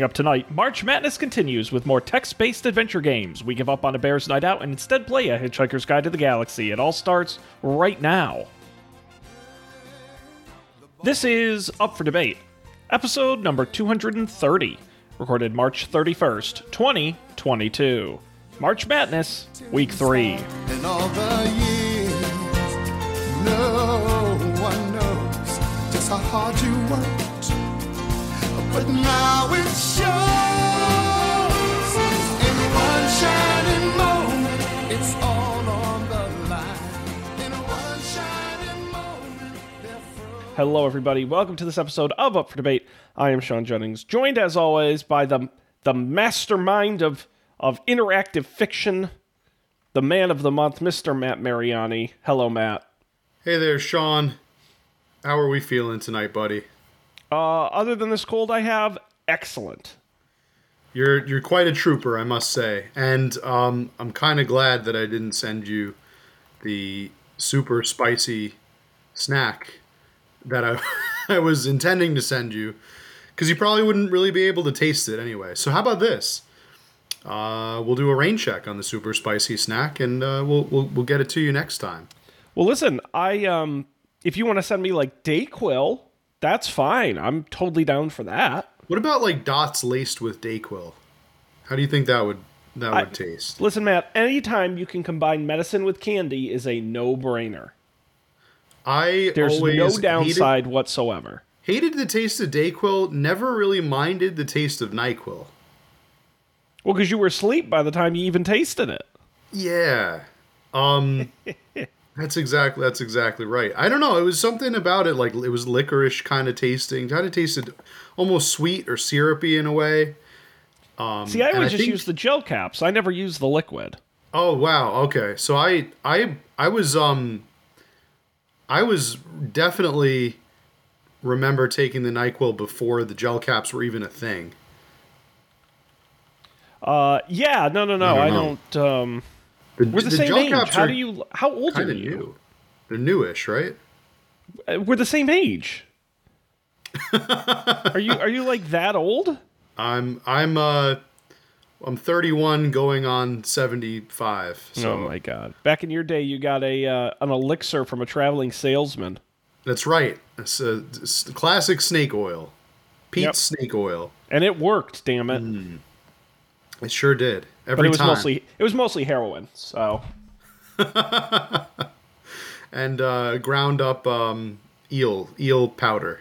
Coming up tonight, March Madness continues with more text based adventure games. We give up on a Bear's Night Out and instead play a Hitchhiker's Guide to the Galaxy. It all starts right now. This is Up for Debate, episode number 230, recorded March 31st, 2022. March Madness, Week 3. In all the years, no one knows just how hard you worked. Hello, everybody. Welcome to this episode of Up for Debate. I am Sean Jennings, joined as always by the the mastermind of of interactive fiction, the man of the month, Mr. Matt Mariani. Hello, Matt. Hey there, Sean. How are we feeling tonight, buddy? Uh, other than this cold I have, excellent. You're you're quite a trooper, I must say, and um, I'm kind of glad that I didn't send you the super spicy snack that I I was intending to send you, because you probably wouldn't really be able to taste it anyway. So how about this? Uh, we'll do a rain check on the super spicy snack, and uh, we'll, we'll we'll get it to you next time. Well, listen, I um, if you want to send me like Dayquil, that's fine. I'm totally down for that. What about like dots laced with Dayquil? How do you think that would that would I- taste? Listen, Matt, anytime you can combine medicine with candy is a no-brainer. I There's no hated- downside whatsoever. Hated, the taste of Dayquil. Never really minded the taste of Nyquil. Well, because you were asleep by the time you even tasted it. Yeah. Um. that's exactly that's exactly right. I don't know. It was something about it, like it was licorice kind of tasting. Kind of tasted almost sweet or syrupy in a way. Um, See, I always just think- use the gel caps. I never use the liquid. Oh wow. Okay. So I I I was um I was definitely remember taking the Nyquil before the gel caps were even a thing. Uh, yeah, no, no, no. I I don't don't. Um, The, we're the, same age. How do you? How old are you? new. They're newish, right? Uh, We're the same age. are you? Are you like that old? I'm I'm uh I'm 31 going on 75. So oh my god! Back in your day, you got a uh, an elixir from a traveling salesman. that's right. It's a, it's classic snake oil. Pete's Yep. snake oil. and it worked. Damn it! It sure did. Every but it was time. mostly it was mostly heroin. So and uh, ground up um, eel eel powder.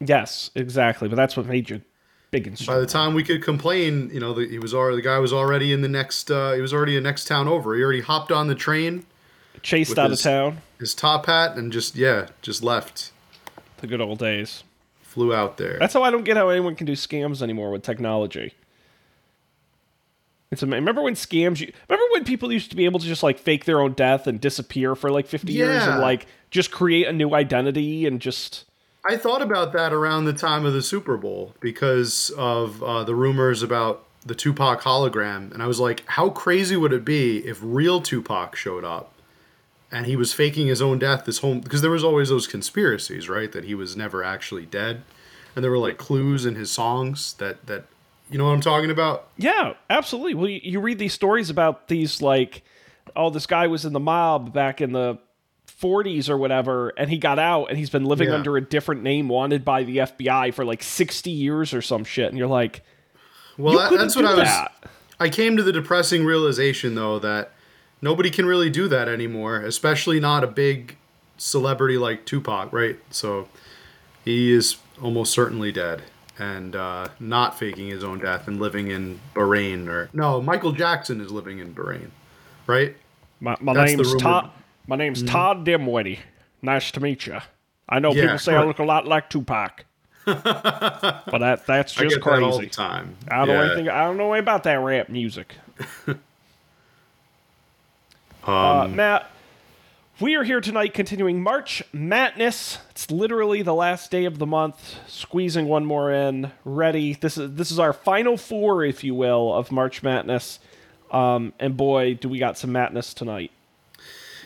yes, exactly. But that's what made you big and strong. By the time we could complain, you know, the, he was already the guy was already in the next. Uh, he was already in next town over. He already hopped on the train, Chased out his- of town. his top hat, and just yeah, just left. The good old days. Flew out there. That's how I don't get how anyone can do scams anymore with technology. It's ama- remember when scams. You, remember when people used to be able to just like fake their own death and disappear for like fifty years and like just create a new identity and just I thought about that around the time of the Super Bowl because of uh, the rumors about the Tupac hologram, and I was like, how crazy would it be if real Tupac showed up and he was faking his own death this whole because there was always those conspiracies, right, that he was never actually dead, and there were like clues in his songs that that you know what I'm talking about. yeah, absolutely. Well, you, you read these stories about these like, oh, this guy was in the mob back in the. 40s or whatever and he got out and he's been living Yeah. under a different name wanted by the FBI for like 60 years or some shit and you're like Well, you that- that's what do I was. that. I came to the depressing realization though that nobody can really do that anymore, especially not a big celebrity like Tupac, right? So he is almost certainly dead and uh, not faking his own death and living in Bahrain or no, Michael Jackson is living in Bahrain, right? My, my That's name's. Todd. My name's Todd Dimwitty. Nice to meet you. I know Yeah, people say I look a lot like Tupac, but that that's I just get that all the crazy. time. I don't know anything. I don't know anything about that rap music. Um, uh, Matt, we are here tonight continuing March Madness. It's literally the last day of the month. Squeezing one more in. Ready. This is this is our final four, if you will, of March Madness. Um, and boy, do we got some madness tonight.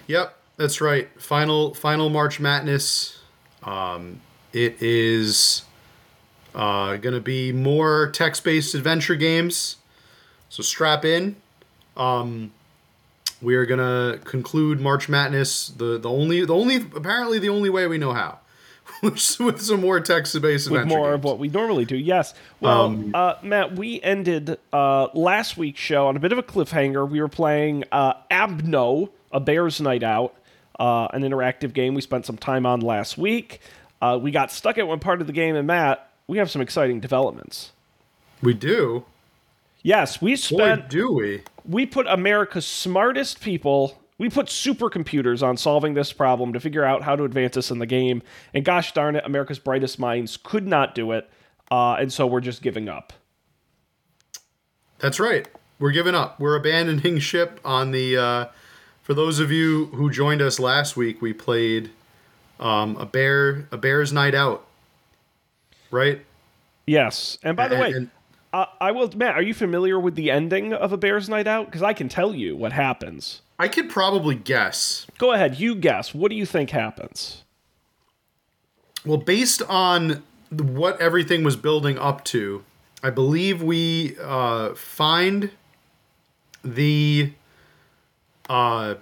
Yep, that's right. Final final March Madness. Um, it is Uh, gonna be more text-based adventure games. So strap in. Um, we are gonna conclude March Madness the the only the only apparently the only way we know how, with some more text-based with adventure more games. of what we normally do. Yes. Well, Um, uh, Matt, we ended uh, last week's show on a bit of a cliffhanger. We were playing uh, Abno, a Bears Night Out, uh, an interactive game we spent some time on last week. Uh, we got stuck at one part of the game, and Matt, we have some exciting developments. we do. Yes, we Boy, spent do we? we put America's smartest people, we put supercomputers on solving this problem to figure out how to advance us in the game. And gosh darn it, America's brightest minds could not do it. Uh, and so we're just giving up. That's right. We're giving up. We're abandoning ship on the. Uh, for those of you who joined us last week, we played um, a bear a bear's night out. Right. Yes. And by the And- way, and- uh, I will, Matt, are you familiar with the ending of A Bear's Night Out? Because I can tell you what happens. I could probably guess. Go ahead, you guess. What do you think happens? Well, based on what everything was building up to, I believe we uh, find the uh,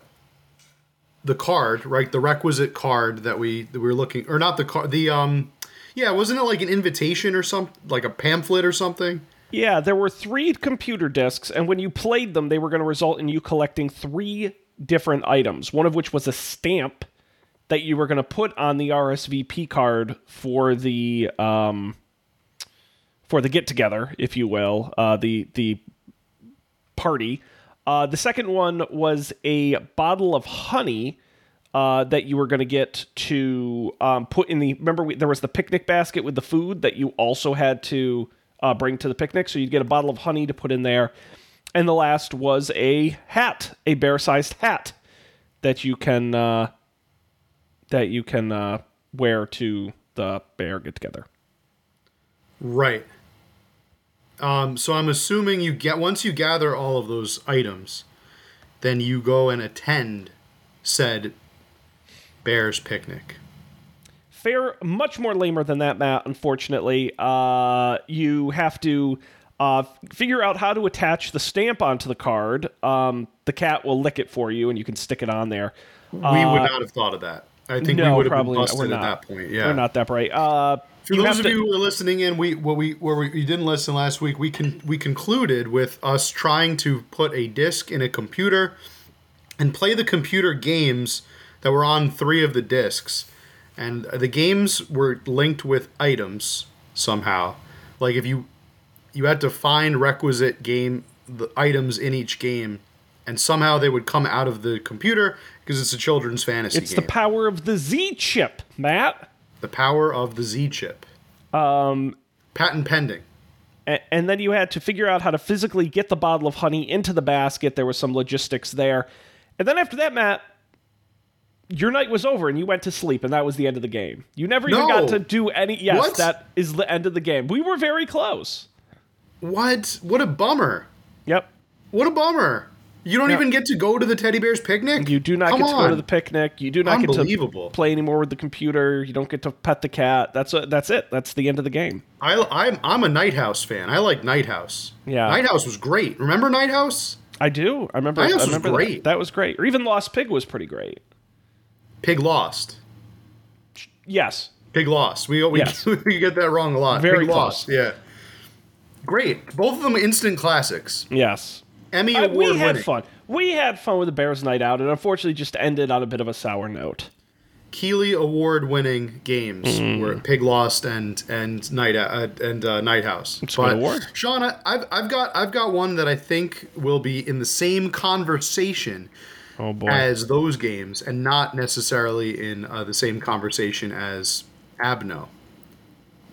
the card, right? The requisite card that we that we were looking, or not the card, the um, yeah, wasn't it like an invitation or something, like a pamphlet or something? Yeah, there were three computer disks, and when you played them, they were going to result in you collecting three different items, one of which was a stamp that you were going to put on the RSVP card for the um, for the get together, if you will, uh, the the party. Uh, the second one was a bottle of honey uh, that you were going to get to um, put in the. Remember, we, there was the picnic basket with the food that you also had to uh, bring to the picnic. So you'd get a bottle of honey to put in there. And the last was a hat, a bear-sized hat that you can uh, that you can uh, wear to the bear get together. Right. Um, so I'm assuming you get once you gather all of those items, then you go and attend said bear's picnic. Fair much more lamer than that matt unfortunately uh, you have to uh, figure out how to attach the stamp onto the card um, the cat will lick it for you and you can stick it on there We would not have thought of that. I think we Uh, would have been probably not. busted we're at that point. Yeah. we're not that bright uh, For you those of to- you who are listening in, we what we where we you didn't listen last week, we can we concluded with us trying to put a disc in a computer and play the computer games that were on three of the discs. And the games were linked with items somehow. Like if you you had to find requisite game the items in each game and somehow they would come out of the computer because it's a children's fantasy it's game. the power of the z chip matt the power of the Z chip. Um patent pending. And then you had to figure out how to physically get the bottle of honey into the basket. There was some logistics there. And then after that, Matt, your night was over and you went to sleep, and that was the end of the game. You never even No. got to do any. Yes, What? that is the end of the game. We were very close. What? What a bummer. Yep. What a bummer. You don't even get to go to the teddy bear's picnic? You do not Come get to go to the picnic. You do not get to play anymore with the computer. You don't get to pet the cat. That's a, that's it. That's the end of the game. I, I'm, I'm a Night House fan. I like Night House. Yeah. Night House was great. Remember Night House? I do. I remember. Night House I was remember that. great. That was great. Or even Lost Pig was pretty great. Pig Lost. Yes. Pig Lost. We, we, Yes. we get that wrong a lot. Very Pig Lost. Yeah. Great. Both of them instant classics. Yes. Emmy Uh, award we had winning. fun. We had fun with the Bears night out, and unfortunately, just ended on a bit of a sour note. Keeley award winning games Mm-hmm. were Pig Lost and and Night uh, and uh, Night House. a good award. Sean, I- I've I've got I've got one that I think will be in the same conversation Oh boy! as those games, and not necessarily in uh, the same conversation as Abno.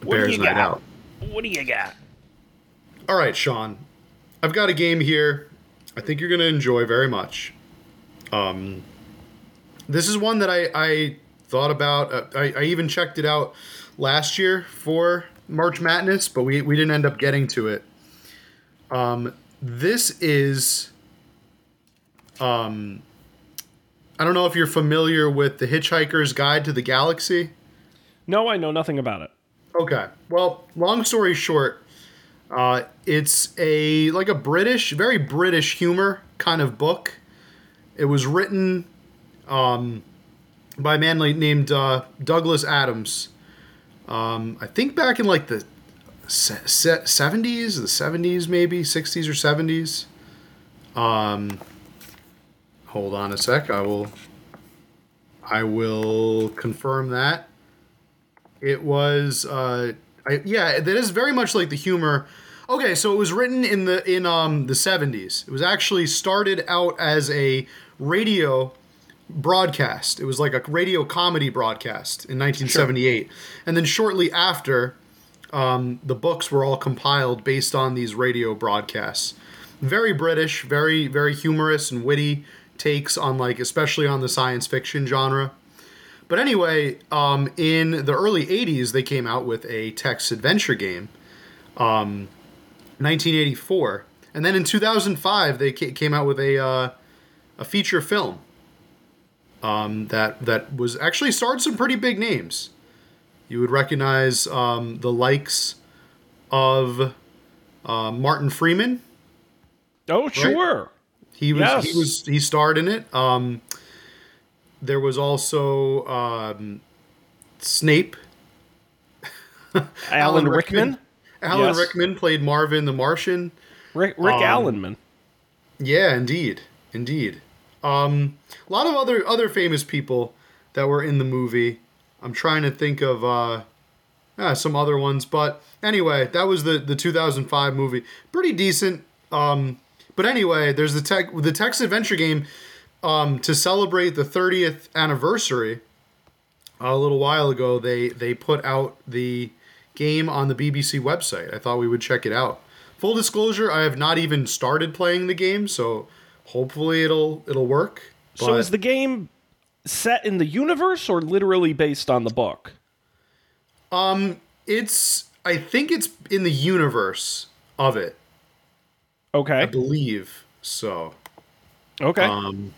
what do Bears you Night got? Out. What do you got? All right, Sean. I've got a game here. I think you're going to enjoy very much. Um, this is one that I, I thought about. Uh, I, I even checked it out last year for March Madness, but we, we didn't end up getting to it. Um, this is. Um, I don't know if you're familiar with the Hitchhiker's Guide to the Galaxy. No, I know nothing about it. Okay. Well, long story short, uh, it's a like a British, very British humor kind of book. It was written um, by a man named uh, Douglas Adams. Um, I think back in like the se- se- 70s, the 70s maybe, 60s or 70s. Um, hold on a sec. I will. I will confirm that. It was, uh, I, yeah, that is very much like the humor. Okay, so it was written in the in um the seventies. It was actually started out as a radio broadcast. It was like a radio comedy broadcast in 1978, and then shortly after, um, the books were all compiled based on these radio broadcasts. Very British, very very humorous and witty takes on like especially on the science fiction genre. But anyway, um, in the early 80s, they came out with a text adventure game, um, 1984. And then in 2005, they came out with a, uh, a feature film um, that, that was actually starred some pretty big names. You would recognize um, the likes of uh, Martin Freeman. Oh, sure. He was Yes. he was he starred in it. Um, there was also um, Snape. Alan, Rickman. Alan Yes. Rickman played Marvin the Martian. Rick, Rick Um, Allenman. Yeah, indeed, indeed. Um, a lot of other other famous people that were in the movie. I'm trying to think of uh, ah, some other ones, but anyway, that was the the 2005 movie. Pretty decent. Um, but anyway, there's the tech the text adventure game um, to celebrate the 30th anniversary. A little while ago, they they put out the game on the BBC website. I thought we would check it out. Full disclosure, I have not even started playing the game, so hopefully it'll it'll work. So is the game set in the universe or literally based on the book? Um, it's I think it's in the universe of it. I believe so. Okay. Um,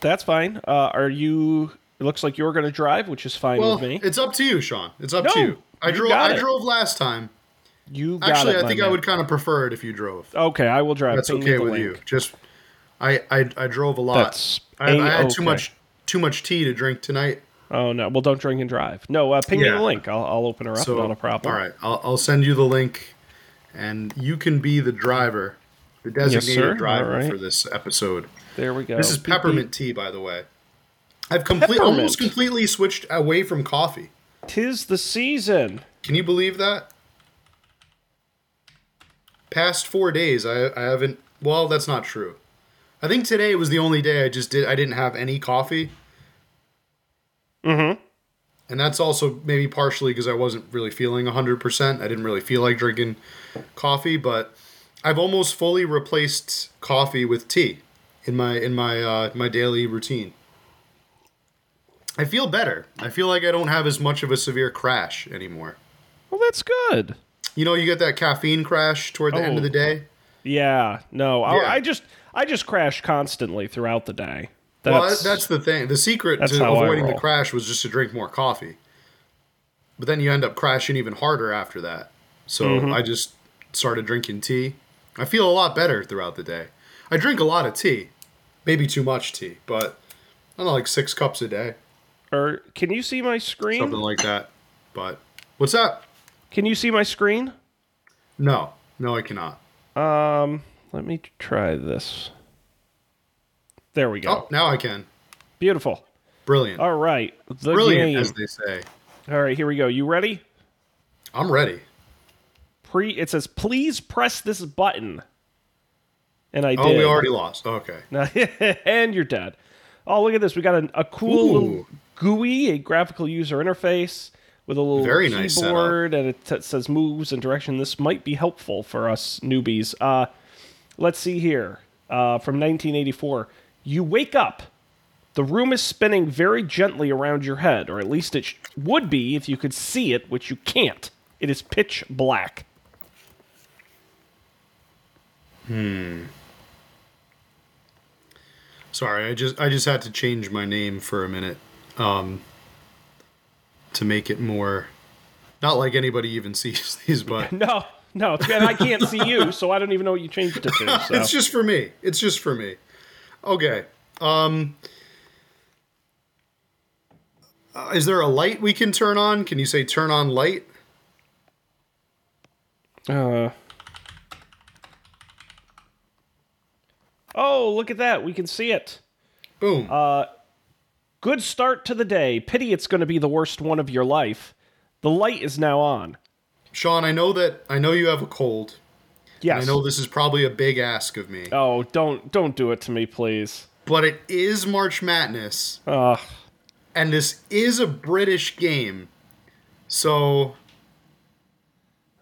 That's fine. Uh, are you? It looks like you're going to drive, which is fine well, with me. it's up to you, Sean. It's up No, to you. I you drove. I it. drove last time. You got Actually, it, I think I would kind of prefer it if you drove. Okay, I will drive. That's Ping okay with link. you. Just, I, I I drove a lot. That's I, I had too much too much tea to drink tonight. Oh no! Well, don't drink and drive. No, uh, ping me the link. I'll, I'll open her up. So not a problem. All right, I'll, I'll send you the link, and you can be the driver, the designated sir. driver right. for this episode. There we go. This is Beep, beep. peppermint tea, by the way. I've complete, almost completely switched away from coffee. Tis the season. Can you believe that? Past four days, I, I haven't. Well, that's not true. I think today was the only day I just did. I didn't have any coffee. Mm-hmm. and that's also maybe partially because I wasn't really feeling 100%. I didn't really feel like drinking coffee, but I've almost fully replaced coffee with tea in my in my uh, my daily routine. I feel better. I feel like I don't have as much of a severe crash anymore. Well, that's good. You know, you get that caffeine crash toward the end Oh. of the day. Yeah. No, I, Yeah. I just I just crash constantly throughout the day. well, That's, that's the thing. The secret to avoiding the crash was just to drink more coffee. But then you end up crashing even harder after that. So Mm-hmm. I just started drinking tea. I feel a lot better throughout the day. I drink a lot of tea, maybe too much tea, but I don't know, like six cups a day, or can you see my screen? something like that. But what's that? Can you see my screen? No, no, I cannot. Um, let me try this. There we go. Oh, now I can. Beautiful. Brilliant, All right, the brilliant, game. as they say. All right, here we go. You ready? I'm ready. Pre. It says, "Please press this button." And I Oh, did. we already lost. Okay. and you're dead. Oh, look at this. We got a, a cool Ooh. little GUI, a graphical user interface with a little Very nice keyboard, and it t- says moves and direction. This might be helpful for us newbies. Uh, let's see here. Uh, from 1984. You wake up. The room is spinning very gently around your head, or at least it sh- would be if you could see it, which you can't. It is pitch black. Sorry, I just I just had to change my name for a minute, um, to make it more. Not like anybody even sees these, but No, no, it's- and I can't see you, so I don't even know what you changed it to. So. it's just for me. It's just for me. Okay. Um uh, is there a light we can turn on? Can you say turn on light? Uh. Oh, look at that. We can see it. Boom. Uh, Good start to the day. Pity it's going to be the worst one of your life. The light is now on. Sean, I know that I know you have a cold. Yes. I know this is probably a big ask of me. Oh, don't don't do it to me, please. But it is March Madness, Ugh. and this is a British game. So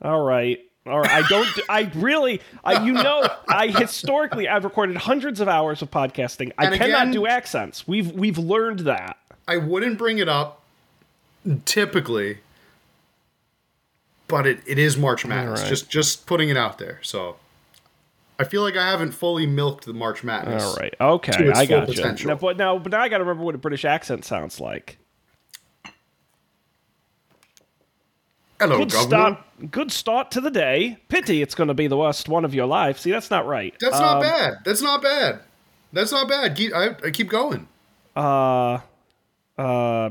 All right. Right. I don't. I really. I you know. I historically I've recorded hundreds of hours of podcasting. I And cannot again- do accents. We've we've learned that. I wouldn't bring it up typically, but it, it is March Madness. Alright. Just just putting it out there. So I feel like I haven't fully milked the March Madness. All right. Okay. I got you. potential. Now, but now, but now I got to remember what a British accent sounds like. Hello, Good Governor. start. Good start to the day. Pity it's going to be the worst one of your life. See, that's not right. That's Um, not bad. That's not bad. That's not bad. Keep, I, I keep going. Uh, uh,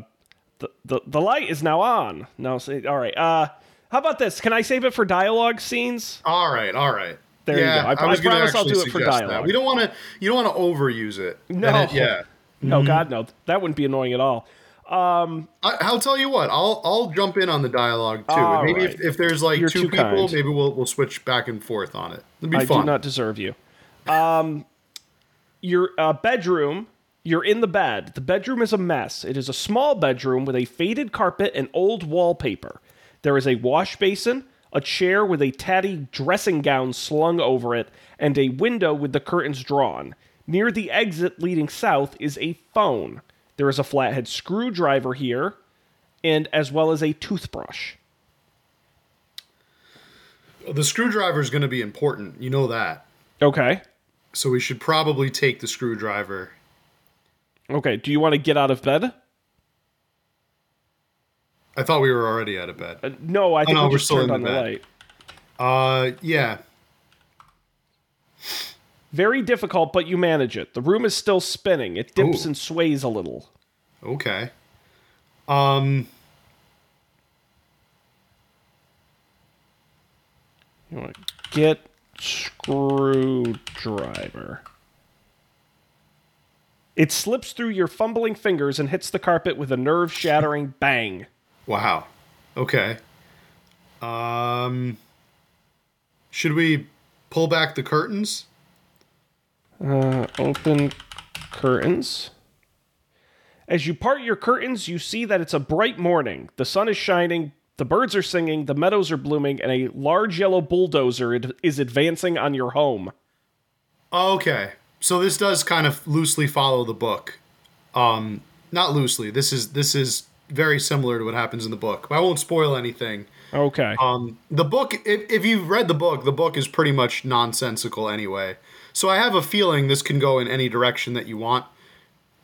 the, the the light is now on. No, see, all right. Uh, how about this? Can I save it for dialogue scenes? All right, all right. There you go. I- was I promise I'll do it for suggest that. dialogue. We don't want to. You don't want to overuse it. No. It- yeah. No, God, no. That wouldn't be annoying at all. I, I'll tell you what. I'll I'll jump in on the dialogue too. Maybe right. if, if there's like You're two people, kind. maybe we'll we'll switch back and forth on it. It'll be I fun. do not deserve you. Um, your uh, bedroom. You're in the bed. The bedroom is a mess. It is a small bedroom with a faded carpet and old wallpaper. There is a wash basin, a chair with a tatty dressing gown slung over it, and a window with the curtains drawn. Near the exit leading south is a phone. There is a flathead screwdriver here, and as well as a toothbrush. the screwdriver is going to be important. You know that. Okay. So we should probably take the screwdriver. Okay. Do you want to get out of bed? I thought we were already out of bed. Uh, no, I think no, we we're just still turned in on the the bed. light. Uh, yeah. Very difficult, but you manage it. The room is still spinning. It dips Ooh. and sways a little. Okay. Um, You want to get screwdriver. It slips through your fumbling fingers and hits the carpet with a nerve-shattering bang. wow. Okay. Um, should we pull back the curtains? Uh, open curtains. As you part your curtains, you see that it's a bright morning. The sun is shining, the birds are singing, the meadows are blooming, and a large yellow bulldozer is advancing on your home. Okay. So this does kind of loosely follow the book. Um, not loosely. This is this is very similar to what happens in the book. But I won't spoil anything. Okay. Um, the book, if, if you've read the book, the book is pretty much nonsensical anyway. So I have a feeling this can go in any direction that you want.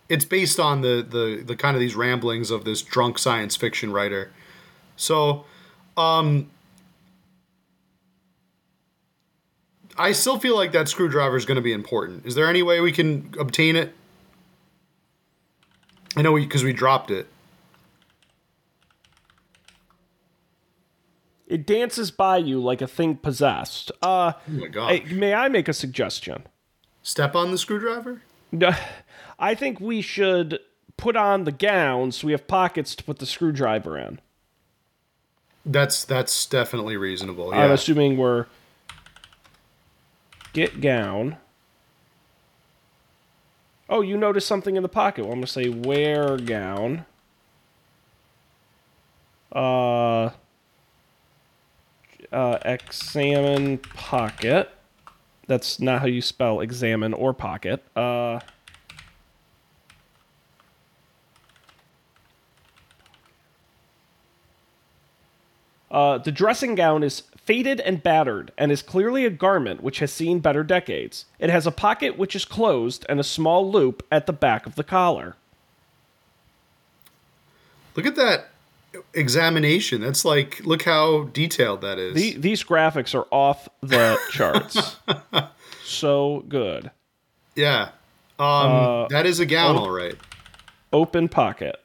It's based on the the the kind of these ramblings of this drunk science fiction writer. So, um, I still feel like that screwdriver is going to be important. Is there any way we can obtain it? I know because we dropped it. It dances by you like a thing possessed. Uh, Oh my god! may I make a suggestion? Step on the screwdriver. No, I think we should put on the gown so we have pockets to put the screwdriver in. That's that's definitely reasonable. I'm assuming we're get gown. Oh, you noticed something in the pocket. Well, I'm gonna say wear gown. Uh, uh, examine pocket. That's not how you spell examine or pocket. Uh. Uh, the dressing gown is faded and battered and is clearly a garment which has seen better decades. It has a pocket which is closed and a small loop at the back of the collar. Look at that. Examination. That's like look how detailed that is. The, these graphics are off the charts. so good. yeah. Um, Uh, that is a gown, oh. all right. Open pocket.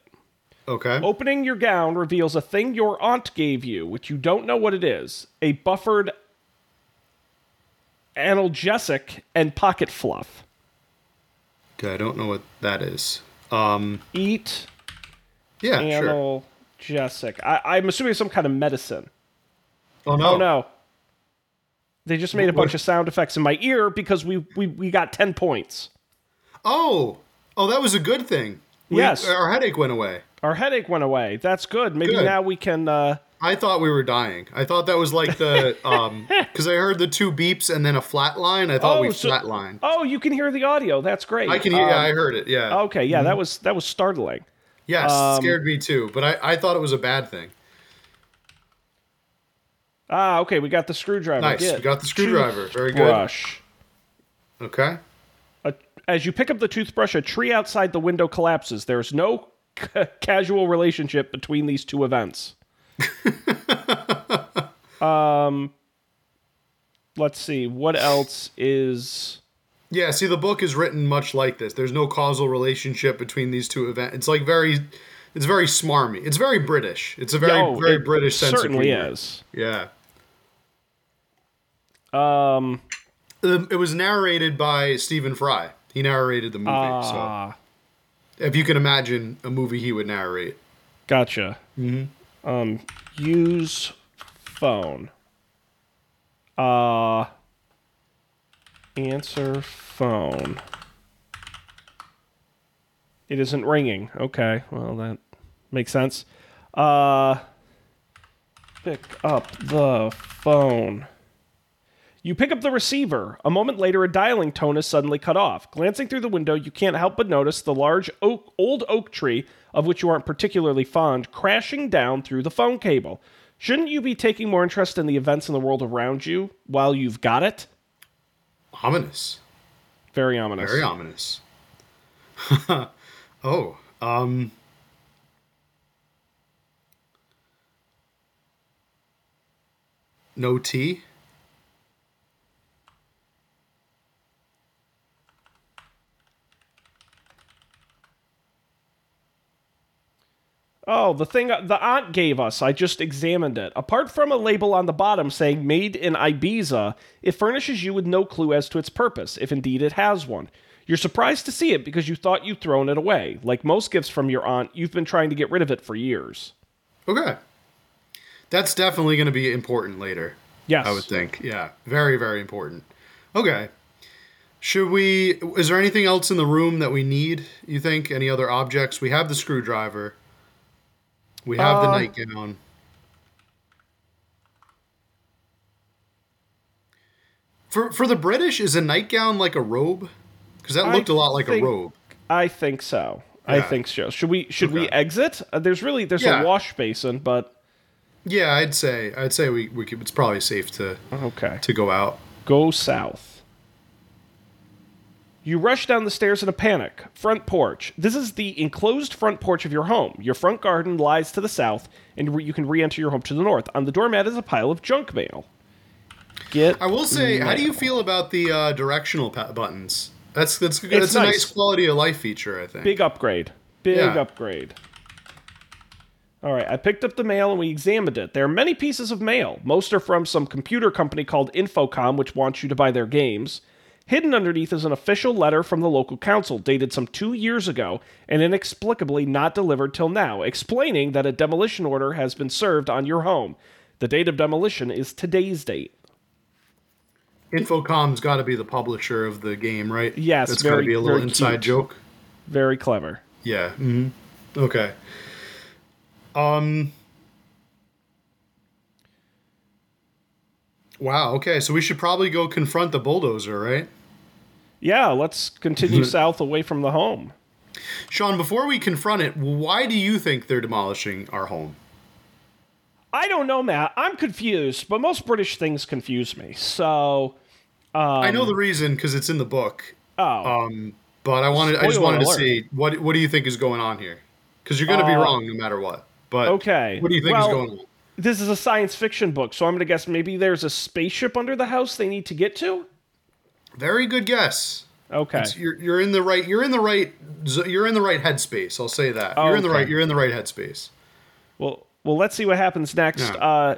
Okay. Opening your gown reveals a thing your aunt gave you, which you don't know what it is. A buffered analgesic and pocket fluff. Okay, I don't know what that is. Um, Eat yeah, sure. Analgesic. I, I'm assuming some kind of medicine. Oh no. Oh no. They just made a What- bunch of sound effects in my ear because we, we, we got 10 points. Oh, oh, that was a good thing. We- Yes. our headache went away. Our headache went away. That's good. Maybe Good. now we can. Uh, I thought we were dying. I thought that was like the um because I heard the two beeps and then a flat line. I thought we so- flatlined. Oh, you can hear the audio. That's great. I can hear. yeah, Um, I heard it. Yeah. Okay, yeah, that was that was startling. Yes, um, scared me too. But I, I thought it was a bad thing. Ah, okay, we got the screwdriver. Nice. Get We got the screwdriver. Very good. Toothbrush. Okay. A, as you pick up the toothbrush, a tree outside the window collapses. There's no c- casual relationship between these two events. um, let's see. What else is? Yeah. See, the book is written much like this. There's no causal relationship between these two events. It's like very, it's very smarmy. It's very British. It's a very Oh, very it British sense Certainly is. Yeah. Um. Um, It was narrated by Stephen Fry. He narrated the movie. Ah, so if you can imagine a movie he would narrate. gotcha. Mm-hmm. Um. Use phone. Uh. Answer phone. It isn't ringing. Okay, well that makes sense. Uh. Pick up the phone. You pick up the receiver. A moment later, a dialing tone is suddenly cut off. Glancing through the window, you can't help but notice the large oak, old oak tree, of which you aren't particularly fond, crashing down through the phone cable. Shouldn't you be taking more interest in the events in the world around you while you've got it? Ominous. Very ominous. Very ominous. oh, um. No tea? Oh, the thing the aunt gave us, I just examined it. Apart from a label on the bottom saying made in Ibiza, it furnishes you with no clue as to its purpose, if indeed it has one. You're surprised to see it because you thought you'd thrown it away. Like most gifts from your aunt, you've been trying to get rid of it for years. Okay. That's definitely going to be important later. Yes. I would think. Yeah. Very, very important. Okay. Should we. Is there anything else in the room that we need, you think? Any other objects? We have the screwdriver. We have the Uh, nightgown. For, for the British, is a nightgown like a robe? Because that looked a lot like think- a robe. I think so. I think so. Should we should we exit? Uh, there's really there's Yeah. a wash basin, but Yeah, I'd say I'd say we, we could, it's probably safe to okay. to go out. Go south. You rush down the stairs in a panic. Front porch. This is the enclosed front porch of your home. Your front garden lies to the south, and re- you can re enter your home to the north. On the doormat is a pile of junk mail. Get. I will say, how do you feel about the uh, directional pa- buttons? That's that's It's that's a nice nice. quality of life feature, I think. Big upgrade. Big Yeah. upgrade. All right, I picked up the mail and we examined it. There are many pieces of mail. Most are from some computer company called Infocom, which wants you to buy their games. Hidden underneath is an official letter from the local council dated some two years ago and inexplicably not delivered till now, explaining that a demolition order has been served on your home. The date of demolition is today's date. Infocom's got to be the publisher of the game, right? Yes, that's got to be a little inside cute. joke. Very clever. Yeah. hmm Okay. Um. Wow. Okay, so we should probably go confront the bulldozer, right? Yeah, let's continue south away from the home. Sean, before we confront it, why do you think they're demolishing our home? I don't know, Matt. I'm confused, but most British things confuse me. So, I know the reason because it's in the book. oh, Um, but I wanted I just wanted to see what what do you think is going on here? Because you're going to be Uh, wrong no matter what. But Okay. what do you think Well- is going on? This is a science fiction book, so I'm going to guess maybe there's a spaceship under the house they need to get to. Very good guess. Okay. It's- you're you're in the right you're in the right you're in the right headspace. I'll say that. You're in the Okay. right you're in the right headspace. Well, well, let's see what happens next. Yeah. Uh,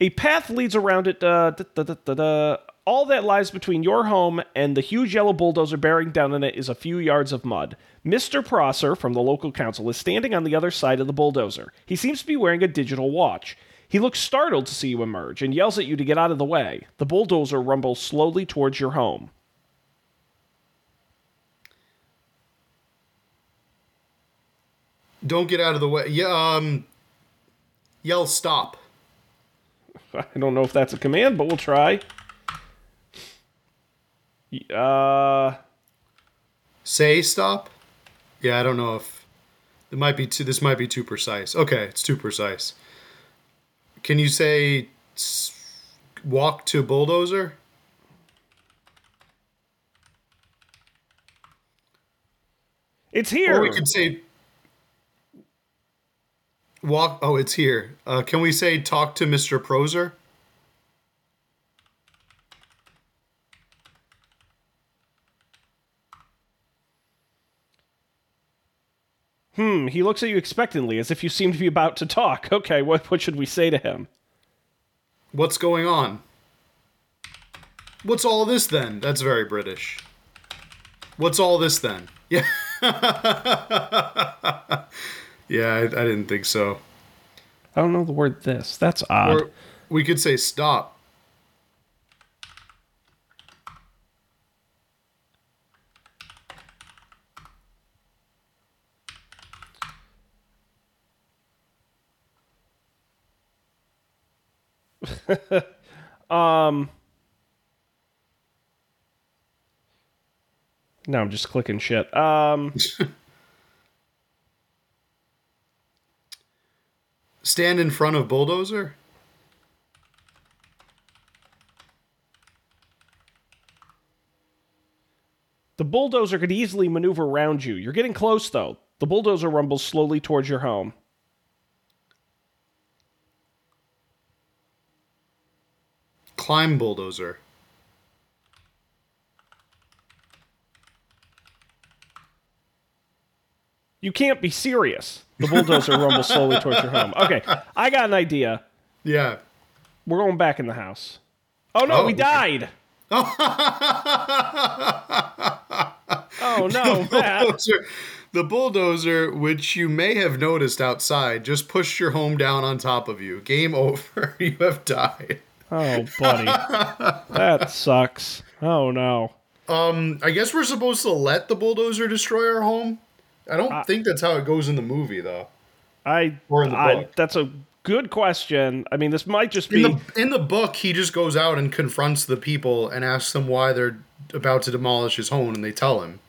a path leads around it. Uh, da, da, da. All that lies between your home and the huge yellow bulldozer bearing down on it is a few yards of mud. Mr. Prosser from the local council is standing on the other side of the bulldozer. He seems to be wearing a digital watch. He looks startled to see you emerge and yells at you to get out of the way. The bulldozer rumbles slowly towards your home. Don't get out of the way. Yeah, um yell stop. I don't know if that's a command, but we'll try. Uh, Say stop? Yeah, I don't know if it might be too this might be too precise. Okay, it's too precise. Can you say walk to bulldozer? it's here. Or we could say walk oh, it's here. Uh, can we say talk to Mr. Prosser? Hmm, he looks at you expectantly, as if you seem to be about to talk. Okay, what, what should we say to him? What's going on? What's all this then? That's very British. What's all this then? Yeah. yeah, I, I didn't think so. I don't know the word this. That's odd. Or we could say stop. no, I'm just clicking shit. Um, Stand in front of bulldozer? the bulldozer could easily maneuver around you. You're getting close, though. The bulldozer rumbles slowly towards your home. Climb bulldozer. You can't be serious. The bulldozer rumbles slowly towards your home. Okay, I got an idea. Yeah. We're going back in the house. Oh no, Oh, we okay. died. oh no, Matt. bulldozer, the bulldozer, which you may have noticed outside, just pushed your home down on top of you. Game over. you have died. Oh, buddy. That sucks. Oh no. Um, I guess we're supposed to let the bulldozer destroy our home. I don't Uh, think that's how it goes in the movie, though. I, Or in the I book. that's a good question. I mean, this might just In be the in the book, he just goes out and confronts the people and asks them why they're about to demolish his home, and they tell him.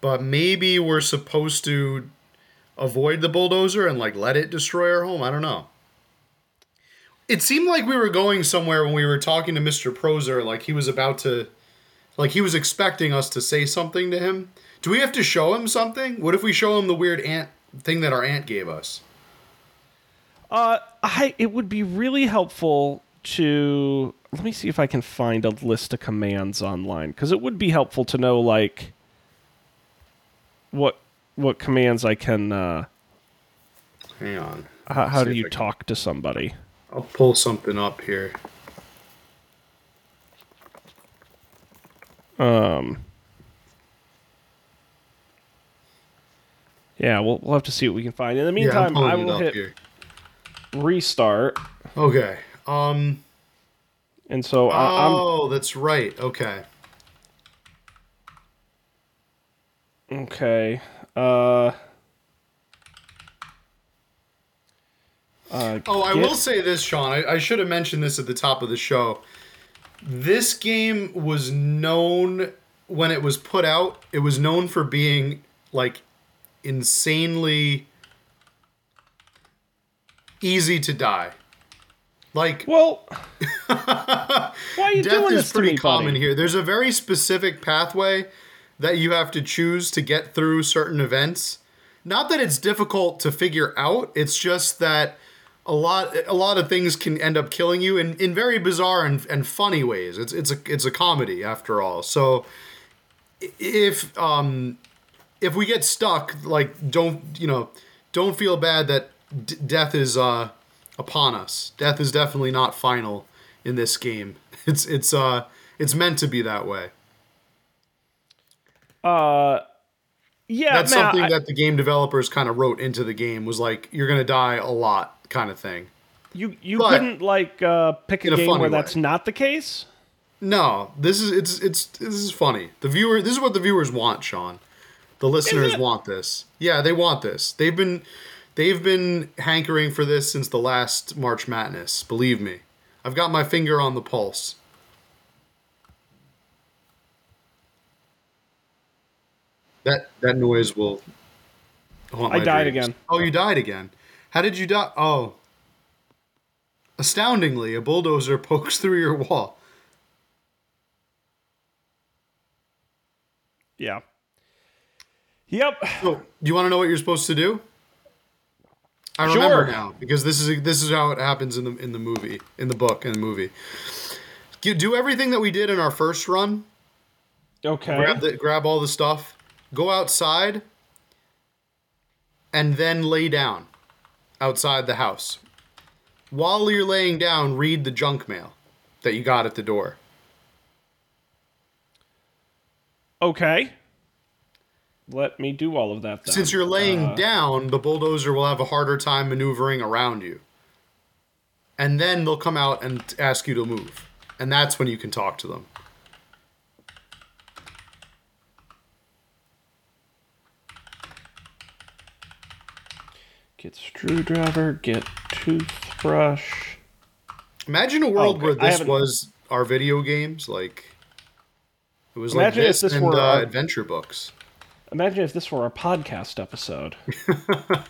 But maybe we're supposed to avoid the bulldozer and like let it destroy our home. I don't know. It seemed like we were going somewhere when we were talking to Mr. Prosser, like he was about to, like he was expecting us to say something to him. Do we have to show him something? What if we show him the weird ant thing that our aunt gave us? Uh, I it would be really helpful to let me see if I can find a list of commands online because it would be helpful to know like what what commands I can. Uh, Hang on. how, how do you talk to somebody? I'll pull something up here. Um. Yeah, we'll we'll have to see what we can find. In the Yeah, I'm meantime, I will hit here. restart, Okay. Um. and so I, I'm Oh, that's right. Okay. Okay. Uh. Uh, Oh, I get- will say this, Sean. I, I should have mentioned this at the top of the show. This game was known when it was put out. It was known for being like insanely easy to die. Like Well, why are you death doing is this pretty me, common buddy? here. There's a very specific pathway that you have to choose to get through certain events not that it's difficult to figure out. It's just that a lot a lot of things can end up killing you in, in very bizarre and, and funny ways. It's it's a it's a comedy after all. So if um if we get stuck, like don't you know, don't feel bad that d- death is uh upon us. Death is definitely not final in this game. It's it's uh it's meant to be that way. Uh, yeah, That's Matt, something I- that the game developers kind of wrote into the game was like you're gonna die a lot kind of thing. you you but- couldn't like uh, pick a a game where way. that's not the case. No, this is it's it's this is funny. The viewer this is what the viewers want, Sean. The listeners want this. Yeah, they want this. They've been they've been hankering for this since the last March Madness, believe me. I've got my finger on the pulse. That that noise will haunt I died dreams. again. Oh, you died again. How did you die? Oh. Astoundingly, a bulldozer pokes through your wall. Yeah. Yep. So, do you want to know what you're supposed to do? I remember Sure. now because this is this is how it happens in the in the movie, in the book, in the movie. You do everything that we did in our first run. Okay. Grab the grab all the stuff. Go outside. And then lay down outside the house. While you're laying down, read the junk mail that you got at the door. Okay. Let me do all of that then. Since you're laying uh, down, the bulldozer will have a harder time maneuvering around you. And then they'll come out and ask you to move. And that's when you can talk to them. Get screwdriver, get toothbrush. Imagine a world okay. where this was our video games. Like, it was Imagine like if this, this and were uh, our- adventure books. Imagine if this were a podcast episode.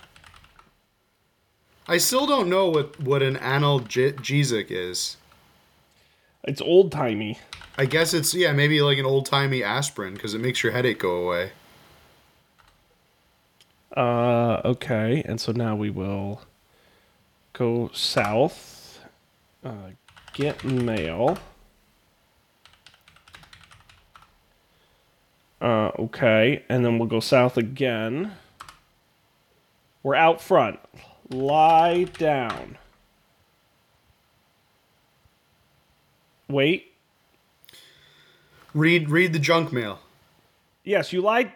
I still don't know what, what an analgesic is. It's old timey. I guess it's, yeah, maybe like an old timey aspirin because it makes your headache go away. Uh, okay, and so now we will go south. Uh, get mail. Uh, okay, and then we'll go south again. We're out front. Lie down. Wait. Read read the junk mail. Yes, you lied.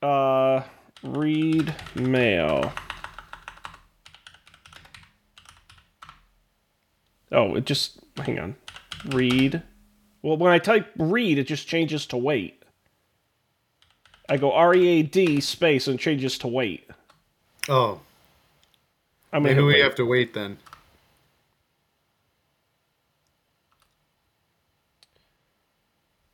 Uh, read mail. Oh, it just hang on. Read. Well, when I type read, it just changes to wait. I go R E A D space and changes to wait. Oh, I mean, maybe we wait. have to wait then.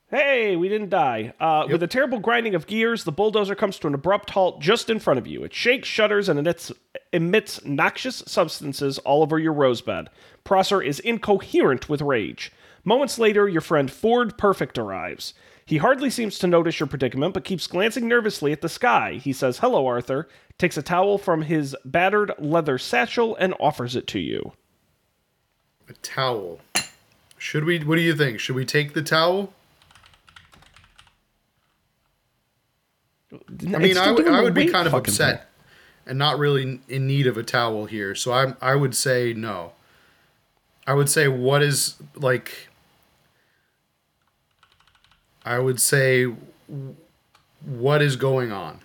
Hey, we didn't die. Uh, With a terrible grinding of gears, the bulldozer comes to an abrupt halt just in front of you. It shakes, shudders, and emits, emits noxious substances all over your rosebed. Prosser is incoherent with rage. Moments later, your friend Ford Prefect arrives. He hardly seems to notice your predicament, but keeps glancing nervously at the sky. He says, Hello, Arthur, takes a towel from his battered leather satchel, and offers it to you. A towel. Should we? What do you think? Should we take the towel? I mean, I would, I would be kind of upset and not really in need of a towel here. So I I would say no. I would say what is like. I would say, what is going on?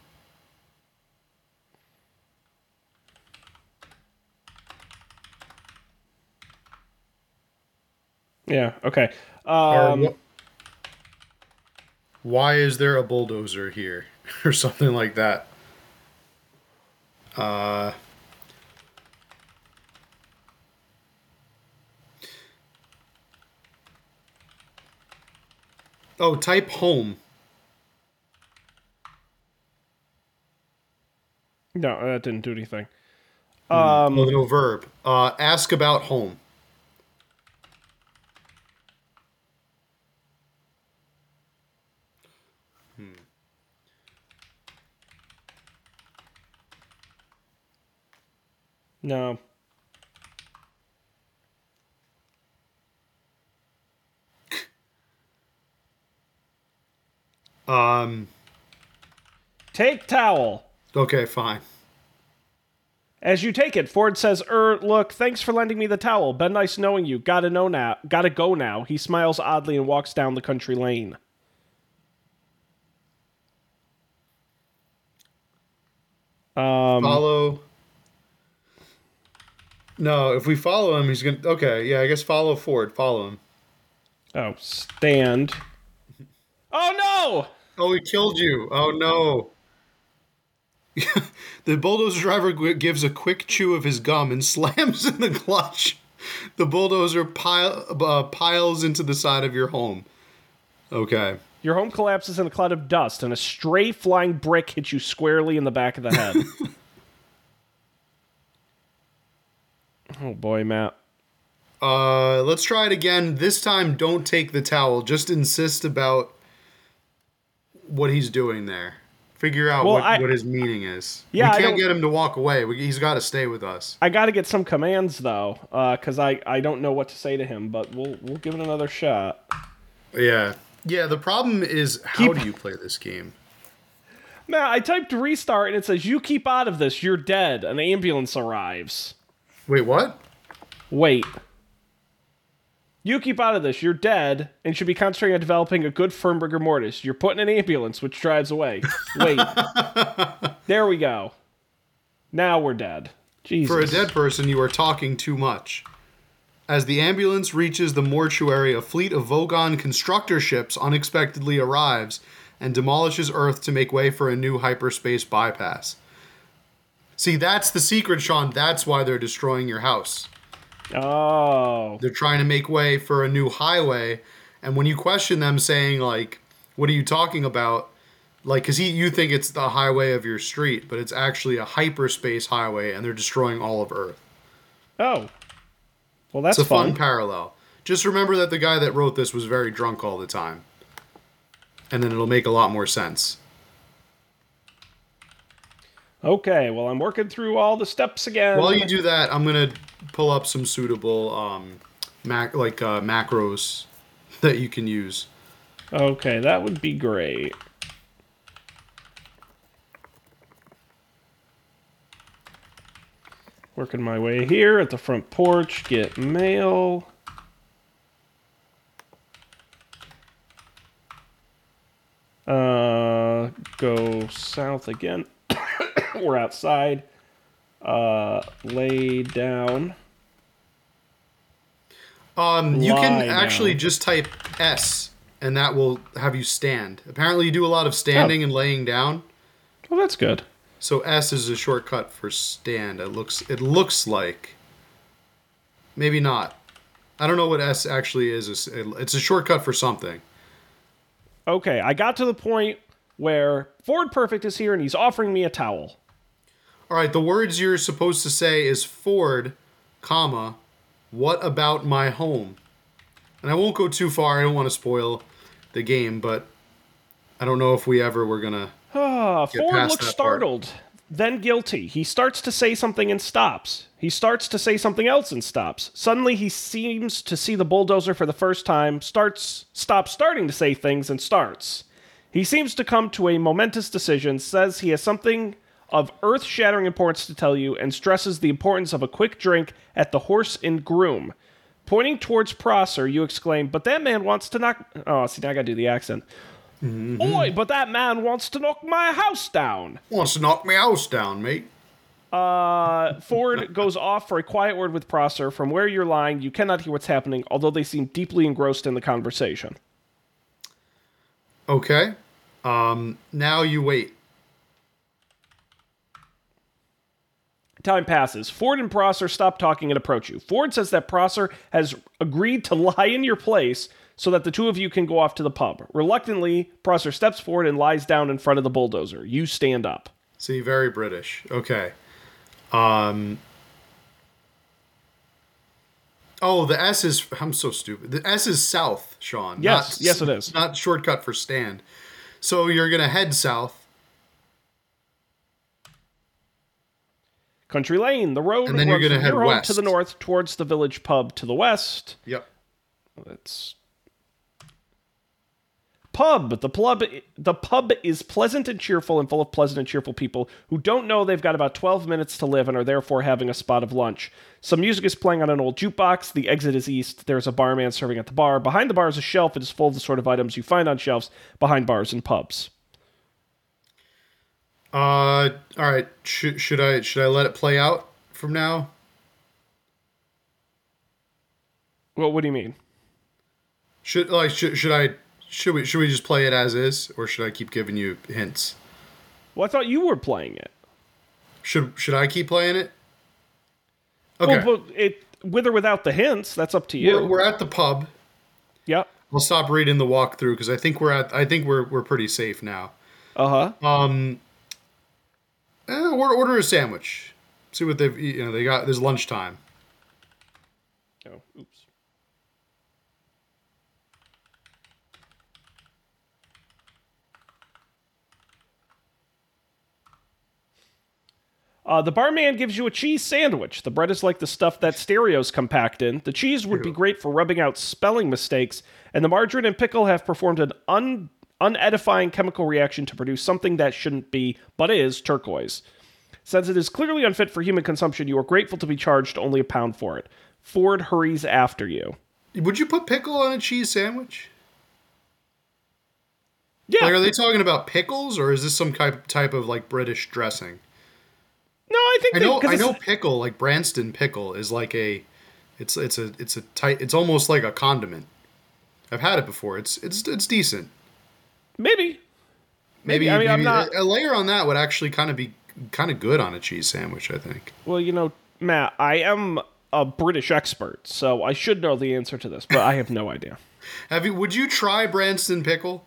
Yeah, okay. Um, wh- why is there a bulldozer here or something like that. Uh oh type home. No, that didn't do anything. oh, no verb. Uh ask about home No. Um. Take towel. Okay, fine. As you take it, Ford says, Er, look, thanks for lending me the towel. Been nice knowing you. Gotta know now. Gotta go now. He smiles oddly and walks down the country lane. Um, follow. No, if we follow him, he's gonna. Okay, yeah, I guess follow Ford. Follow him. oh, stand. Oh no! Oh, he killed you. Oh no. the bulldozer driver gives a quick chew of his gum and slams in the clutch. The bulldozer pile, uh, piles into the side of your home. Okay. Your home collapses in a cloud of dust, and a stray flying brick hits you squarely in the back of the head. oh boy, Matt. Uh, let's try it again. This time, don't take the towel. Just insist about what he's doing there. Figure out Well, what, I- what his meaning is. Yeah, we can't get him to walk away. We, he's got to stay with us. I got to get some commands though, because I, I don't know what to say to him. But we'll we'll give it another shot. Yeah. Yeah, the problem is how Keep- do you play this game? Matt, I typed restart and it says you keep out of this. You're dead. An ambulance arrives. Wait, what? Wait. You keep out of this. You're dead and should be concentrating on developing a good firm rigor mortis. You're put in an ambulance, which drives away. Wait. there we go. Now we're dead. Jesus. For a dead person, you are talking too much. As the ambulance reaches the mortuary, a fleet of Vogon constructor ships unexpectedly arrives and demolishes Earth to make way for a new hyperspace bypass. See, that's the secret, Sean. That's why they're destroying your house. Oh. They're trying to make way for a new highway, and when you question them, saying like, "What are you talking about?" Like, cause he, you think it's the highway of your street, but it's actually a hyperspace highway, and they're destroying all of Earth. Oh. Well, that's It's a fun fun. parallel. Just remember that the guy that wrote this was very drunk all the time. And then it'll make a lot more sense. Okay, well, I'm working through all the steps again. While you do that, I'm gonna pull up some suitable um, mac like uh, macros that you can use. Okay, that would be great. Working my way here at the front porch, get mail. Uh, go south again. We're outside. Uh, lay down. Um, you can actually down. just type S, and that will have you stand. Apparently, you do a lot of standing Oh. and laying down. Well, that's good. So S is a shortcut for stand. It looks it looks like. Maybe not. I don't know what S actually is. It's a shortcut for something. Okay, I got to the point where Ford Prefect is here and he's offering me a towel. All right, the words you're supposed to say is Ford, comma, what about my home? And I won't go too far. I don't want to spoil the game, but I don't know if we ever were gonna. Ah, Ford looks that part. startled, then guilty. He starts to say something and stops. He starts to say something else and stops. Suddenly, he seems to see the bulldozer for the first time, starts, stops starting to say things, and starts. He seems to come to a momentous decision, says he has something of earth shattering importance to tell you, and stresses the importance of a quick drink at the Horse and Groom. Pointing towards Prosser, you exclaim, But that man wants to knock. Oh, see, now I gotta do the accent. Oi, but that man wants to knock my house down. Wants to knock my house down, mate. Uh, Ford goes off for a quiet word with Prosser. From where you're lying, you cannot hear what's happening, although they seem deeply engrossed in the conversation. Okay. Um. Now you wait. Time passes. Ford and Prosser stop talking and approach you. Ford says that Prosser has agreed to lie in your place so that the two of you can go off to the pub. Reluctantly, Prosser steps forward and lies down in front of the bulldozer. You stand up. See, very British. Okay. Um. Oh, the S is. I'm so stupid. The S is south, Sean. Yes, not- yes, it is. Not shortcut for stand. So you're gonna head south. Country Lane, the road And then you're gonna head home to the north towards the village pub to the west. Yep. It's pub. The pub. The pub is pleasant and cheerful, and full of pleasant and cheerful people who don't know they've got about twelve minutes to live and are therefore having a spot of lunch. Some music is playing on an old jukebox. The exit is east. There's a barman serving at the bar. Behind the bar is a shelf. It is full of the sort of items you find on shelves behind bars and pubs. Uh, all right. Should should I should I let it play out from now? Well, what do you mean? Should like should should I should we should we just play it as is, or should I keep giving you hints? Well, I thought you were playing it. Should should I keep playing it? Okay. Well, but it with or without the hints, that's up to you. we're, we're at the pub. Yep. We'll stop reading the walkthrough because I think we're at I think we're we're pretty safe now. Uh huh. Um, eh, order, order a sandwich. See what they've you know they got. There's lunchtime. Oh, oops. Uh, the barman gives you a cheese sandwich. The bread is like the stuff that stereos come packed in. The cheese would be great for rubbing out spelling mistakes, and the margarine and pickle have performed an un- unedifying chemical reaction to produce something that shouldn't be, but is, turquoise. Since it is clearly unfit for human consumption, you are grateful to be charged only a pound for it. Ford hurries after you. Would you put pickle on a cheese sandwich? Yeah. Like, are they talking about pickles, or is this some type type of like British dressing? No, I think I they- I know pickle like Branston pickle is like a, it's it's a it's a tight it's almost like a condiment. I've had it before. It's it's it's decent. Maybe. Maybe, I mean, I'm not- a, layer on that would actually kind of be kind of good on a cheese sandwich. I think. Well, you know, Matt, I am a British expert, so I should know the answer to this, but I have no idea. Have you? Would you try Branston pickle?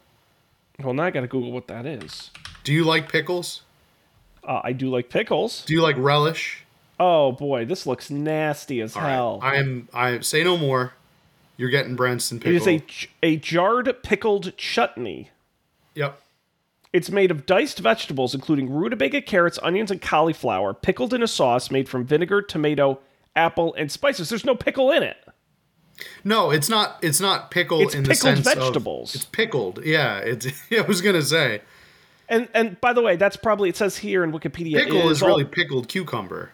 Well, now I gotta Google what that is. Do you like pickles? Uh, I do like pickles. Do you like relish? Oh boy, this looks nasty as All right. hell. I am. I say no more. You're getting Branston it pickle. a a jarred pickled chutney. Yep. It's made of diced vegetables, including rutabaga, carrots, onions, and cauliflower, pickled in a sauce made from vinegar, tomato, apple, and spices. There's no pickle in it. No, it's not. It's not pickle It's in the pickled sense vegetables. of it's pickled. Yeah, it's. I was gonna say And and by the way, that's probably it says here in Wikipedia. pickle is al- really pickled cucumber.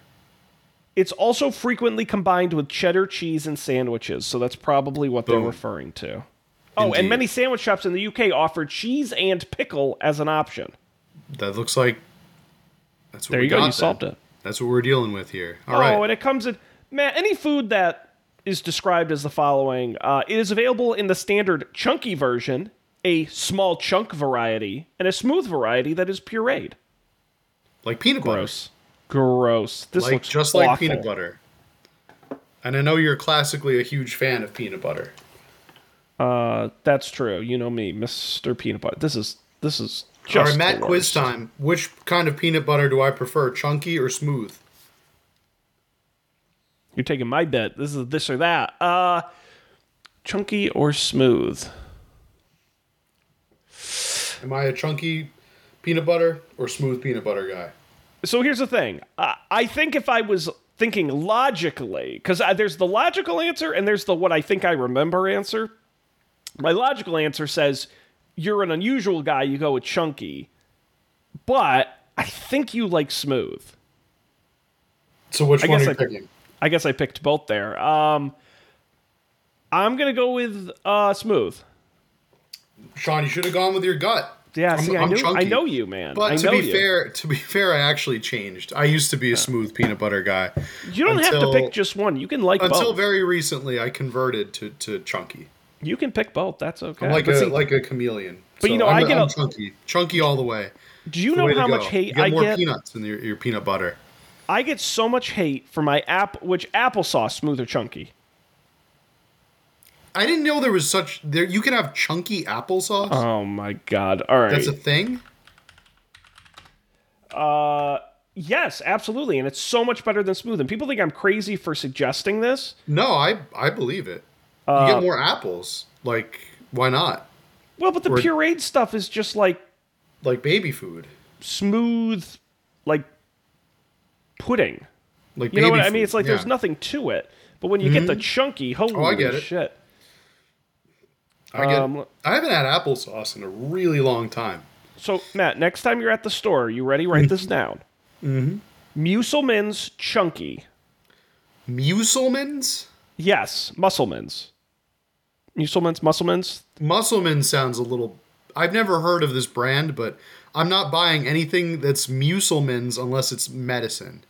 It's also frequently combined with cheddar cheese and sandwiches, so that's probably what they're referring to. Oh, Indeed. and many sandwich shops in the UK offer cheese and pickle as an option. That looks like. That's what There we you go, got you then. solved it. That's what we're dealing with here. All oh, right. and it comes in man, any food that is described as the following. Uh, it is available in the standard chunky version, a small chunk variety, and a smooth variety that is pureed. like peanut butter. Gross. Gross. This Like looks just awful. like peanut butter. And I know you're classically a huge fan of peanut butter. Uh, that's true. You know me, Mr. Peanut Butter. This is this is just All right, Matt, quiz time. Which kind of peanut butter do I prefer, chunky or smooth? You're taking my bet. This is this or that. Uh, chunky or smooth? Am I a chunky peanut butter or smooth peanut butter guy? So here's the thing. Uh, I think if I was thinking logically, because there's the logical answer and there's the what I think I remember answer. My logical answer says you're an unusual guy. You go with chunky, but I think you like smooth. So which I one guess are you I- picking? I guess I picked both there. Um, I'm gonna go with uh, smooth. Sean, you should have gone with your gut. Yeah, I'm- see, I I'm knew, I know you, man. But I to know be you. fair, to be fair, I actually changed. I used to be a smooth peanut butter guy. you don't have to pick just one. You can like Until both. very recently, I converted to, to chunky. you can pick both. That's okay. I'm like But a see, like a chameleon. But So you know, I'm, I get I'm a- chunky, chunky all the way. do you The know how much hate you get I more get? peanuts in your, your peanut butter. I get so much hate for my app. Which applesauce, smooth or chunky? I didn't know there was such there. You can have chunky applesauce. Oh my god! All right. That's a thing. uh, yes, absolutely, and it's so much better than smooth. And people think I'm crazy for suggesting this. No, I I believe it. You Uh, get more apples. Like why not? Well, but the Or- pureed stuff is just like Like baby food. smooth, like pudding. Like You know what I mean? It's like yeah. Mm-hmm. there's nothing to it. But when you get the chunky, holy Oh, get it. shit. I get. um, I haven't had applesauce in a really long time. So, Matt, next time you're at the store, you ready? Write this down. Mm-hmm. Muselman's Chunky. Muselman's. Yes, Musselman's. Muselman's, Musselman's. Musselman sounds a little. I've never heard of this brand, but I'm not buying anything that's Muselman's unless it's medicine.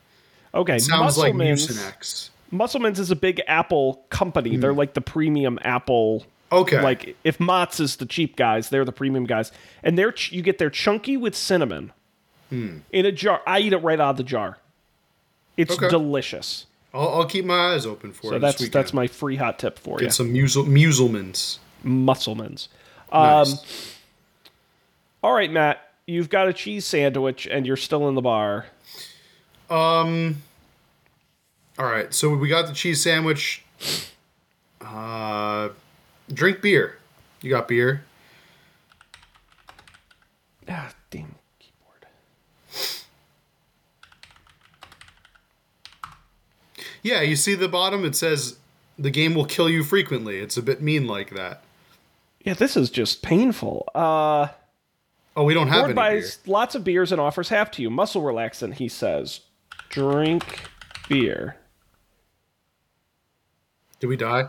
Okay, Sounds like Musselman's. Mucinex. Musselman's is a big Apple company. They're like the premium Apple. Okay. Like if Mott's is the cheap guys, they're the premium guys, and they're ch- you get their chunky with cinnamon Hmm. in a jar. I eat it right out of the jar. It's Okay. delicious. I'll, I'll keep my eyes open for it. So it. that's that's my free hot tip for Get you. some Musel, Muselman's. Musselman's. Nice. Um, all right, Matt, you've got a cheese sandwich and you're still in the bar. Um. All right, so we got the cheese sandwich. Uh, drink beer. You got beer. Ah, damn keyboard. Yeah, you see the bottom. It says the game will kill you frequently. It's a bit mean like that. Yeah, this is just painful. Uh, Oh, we don't have any beer. lots of beers and offers half to you. Muscle relaxant, he says. Drink beer. Did we die?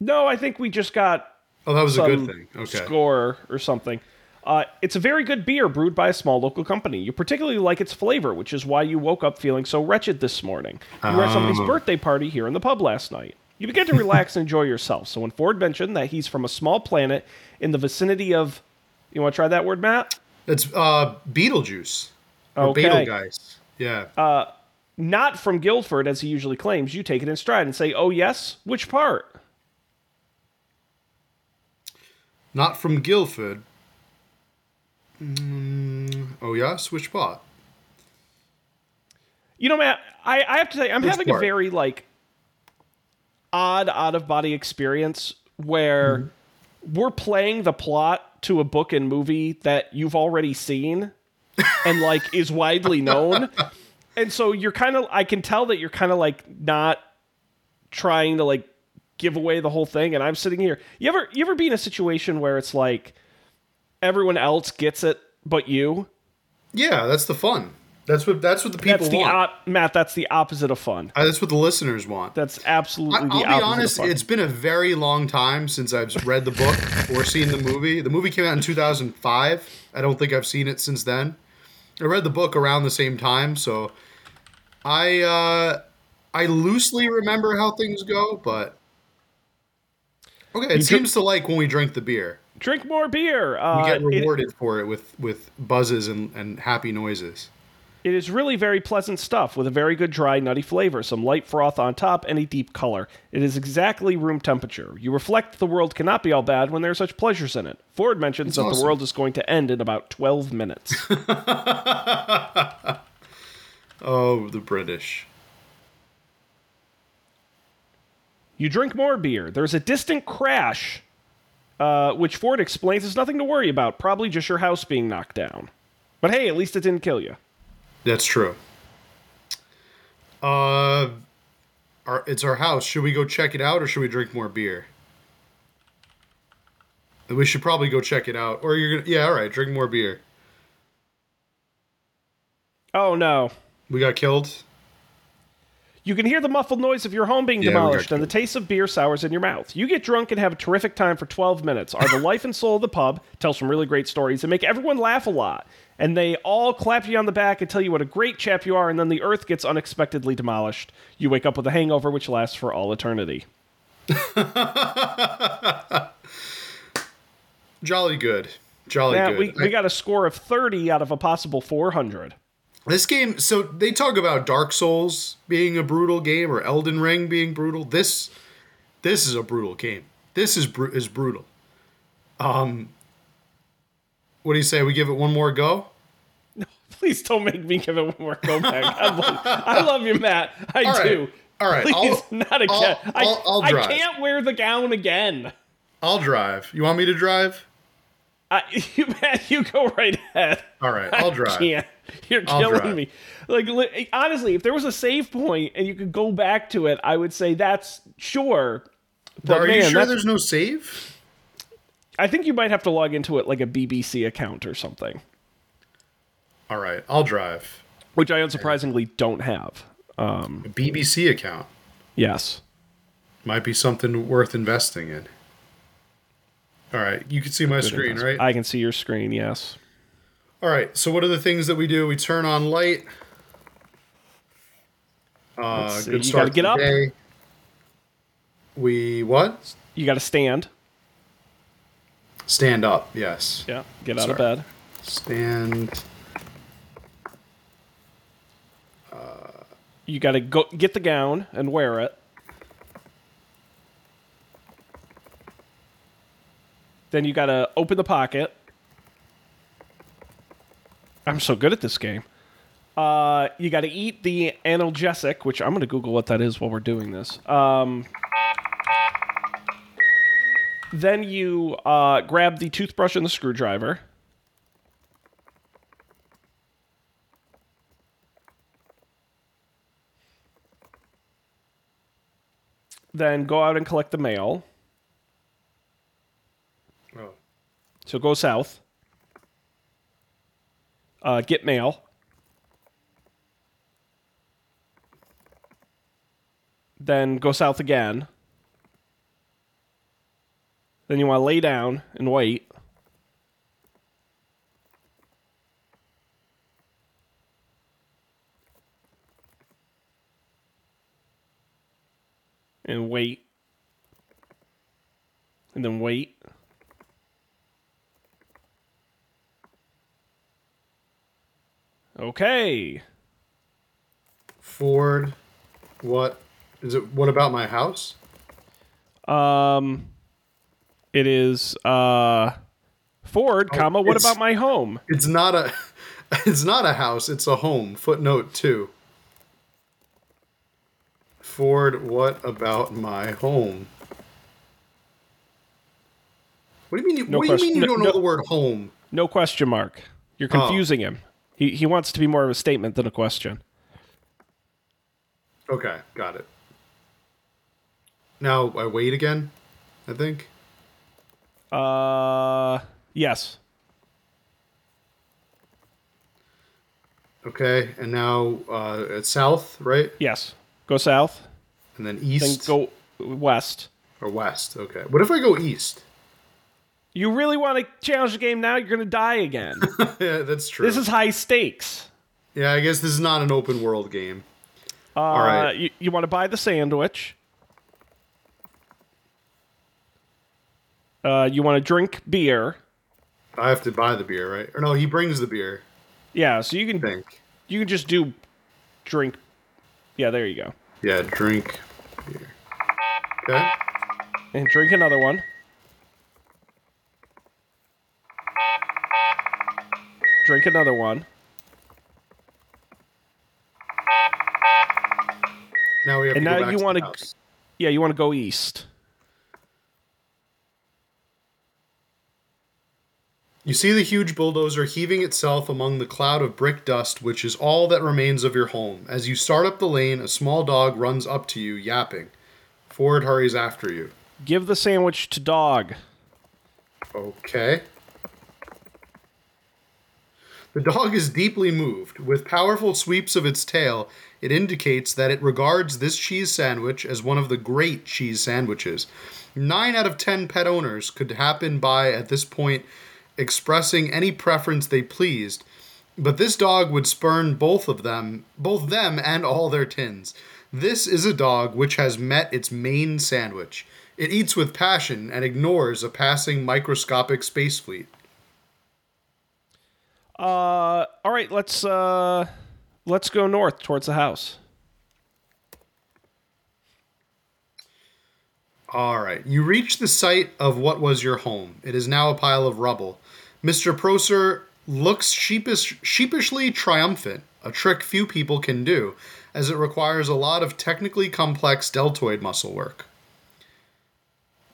No, I think we just got Oh, that was a good thing. Okay. score or something. Uh, it's a very good beer brewed by a small local company. You particularly like its flavor, which is why you woke up feeling so wretched this morning. You were at somebody's Oh. birthday party here in the pub last night. You began to relax and enjoy yourself. So when Ford mentioned that he's from a small planet in the vicinity of, you want to try that word, Matt? It's uh Beetlejuice. Or Okay. Betelgeuse. Yeah. Not from Guildford, as he usually claims. You take it in stride and say, "Oh yes, which part?" Not from Guildford. Mm, oh yeah, which spot? You know, Matt, I, I have to say, I'm Which having a very like odd out of body experience where Mm-hmm. we're playing the plot to a book and movie that you've already seen and like is widely known. And so you're kind of I can tell that you're kind of like not trying to like give away the whole thing and I'm sitting here. You ever you ever be in a situation where it's like everyone else gets it but you? Yeah, that's the fun. That's what that's what the people That's the want. op- Matt, that's the opposite of fun. Uh, that's what the listeners want. That's absolutely I, the I'll be honest, it's been a very long time since I've read the book or seen the movie. The movie came out in 2005. I don't think I've seen it since then. I read the book around the same time, so I uh, I loosely remember how things go, but okay. It You seems to like when we drink the beer. drink more beer. We Uh, get it- rewarded for it with with buzzes and, and happy noises. it is really very pleasant stuff with a very good dry, nutty flavor, some light froth on top, and a deep color. It is exactly room temperature. You reflect the world cannot be all bad when there are such pleasures in it. Ford mentions that awesome. the world is going to end in about 12 minutes. Oh, the British. You drink more beer. There's a distant crash, uh, which Ford explains is nothing to worry about, probably just your house being knocked down. But hey, at least it didn't kill you. That's true. Uh, our, it's our house. Should we go check it out, or should we drink more beer? We should probably go check it out. Or you're gonna, yeah, all right, drink more beer. Oh no. We got killed. You can hear the muffled noise of your home being Yeah, demolished and the taste of beer sours in your mouth. You get drunk and have a terrific time for 12 minutes, are the life and soul of the pub, tell some really great stories, and make everyone laugh a lot. And they all clap you on the back and tell you what a great chap you are, and then the earth gets unexpectedly demolished. You wake up with a hangover which lasts for all eternity. Jolly good. Jolly Now, good. we, we got a score of 30 out of a possible 400. This game. So they talk about Dark Souls being a brutal game, or Elden Ring being brutal. This, this is a brutal game. This is bru- is brutal. Um, what do you say? We give it one more go. No, Please don't make me give it one more go back. I love, I love you, Matt. I All right. do. All right. Please, I'll- not again. I'll- I, I'll- I'll I can't wear the gown again. I'll drive. You want me to drive? I, you, man, you go right ahead. All right, I'll I drive. can't. You're I'll killing me. Like li- honestly, if there was a save point and you could go back to it, I would say that's sure. But Are man, you sure there's no save? I think you might have to log into it like a BBC account or something, All right, I'll drive. which I unsurprisingly don't have. Um, a BBC account Yes. might be something worth investing in. All right, you can see my screen, right? I can see your screen. Yes. All right. So what are the things that we do? We turn on light. Uh, good you start gotta get up. day. We what? You got to stand. Stand up. Yes. Yeah. Get out of bed. Stand. You got to go get the gown and wear it. Then you got to open the pocket. I'm so good at this game. Uh, you got to eat the analgesic, which I'm going to Google what that is while we're doing this. Um, then you uh, grab the toothbrush and the screwdriver. Then go out and collect the mail. Oh. So go south. Uh, get mail. Then go south again. Then you want to lay down and wait. And wait. And then wait. Okay. Ford. What is it? What about my house? Um, it is uh, Ford, comma. What Oh, about my home? It's not a. It's not a house. It's a home. Footnote two. Ford. What about my home? What do you mean? You, No what do you mean you no, don't know no- the word home? No question mark. You're Oh. confusing him. He he wants to be more of a statement than a question. Okay, got it. Now I wait again. I think. Uh, yes. Okay, and now uh, it's south, right? Yes. Go south. And then Then east go west. or west. Okay. What if I go east? You really want to challenge the game now? You're gonna die again. yeah, that's true. this is high stakes. yeah, I guess this is not an open world game. Uh, right. You, you want to buy the sandwich. Uh, you want to drink beer. I have to buy the beer, right? Or no, he brings the beer. Yeah, so you can think. you can just do drink. Yeah, there you go. Yeah, drink beer. Okay. And drink another one. Drink another one. Now we have And to now go back And now you to wanna- the. Yeah, you want to go east. You see the huge bulldozer heaving itself among the cloud of brick dust, which is all that remains of your home. As you start up the lane, a small dog runs up to you, yapping. Ford hurries after you. Give the sandwich to dog. Okay. The dog is deeply moved. With powerful sweeps of its tail, it indicates that it regards this cheese sandwich as one of the great cheese sandwiches. Nine out of ten pet owners could happen by at this point expressing any preference they pleased, but this dog would spurn both of them, both them and all their tins. This is a dog which has met its main sandwich. It eats with passion and ignores a passing microscopic space fleet. Uh, all right, let's uh, let's go north towards the house. All right. You reach the site of what was your home. It is now a pile of rubble. Mr. Prosser looks sheepish, sheepishly triumphant, a trick few people can do, as it requires a lot of technically complex deltoid muscle work.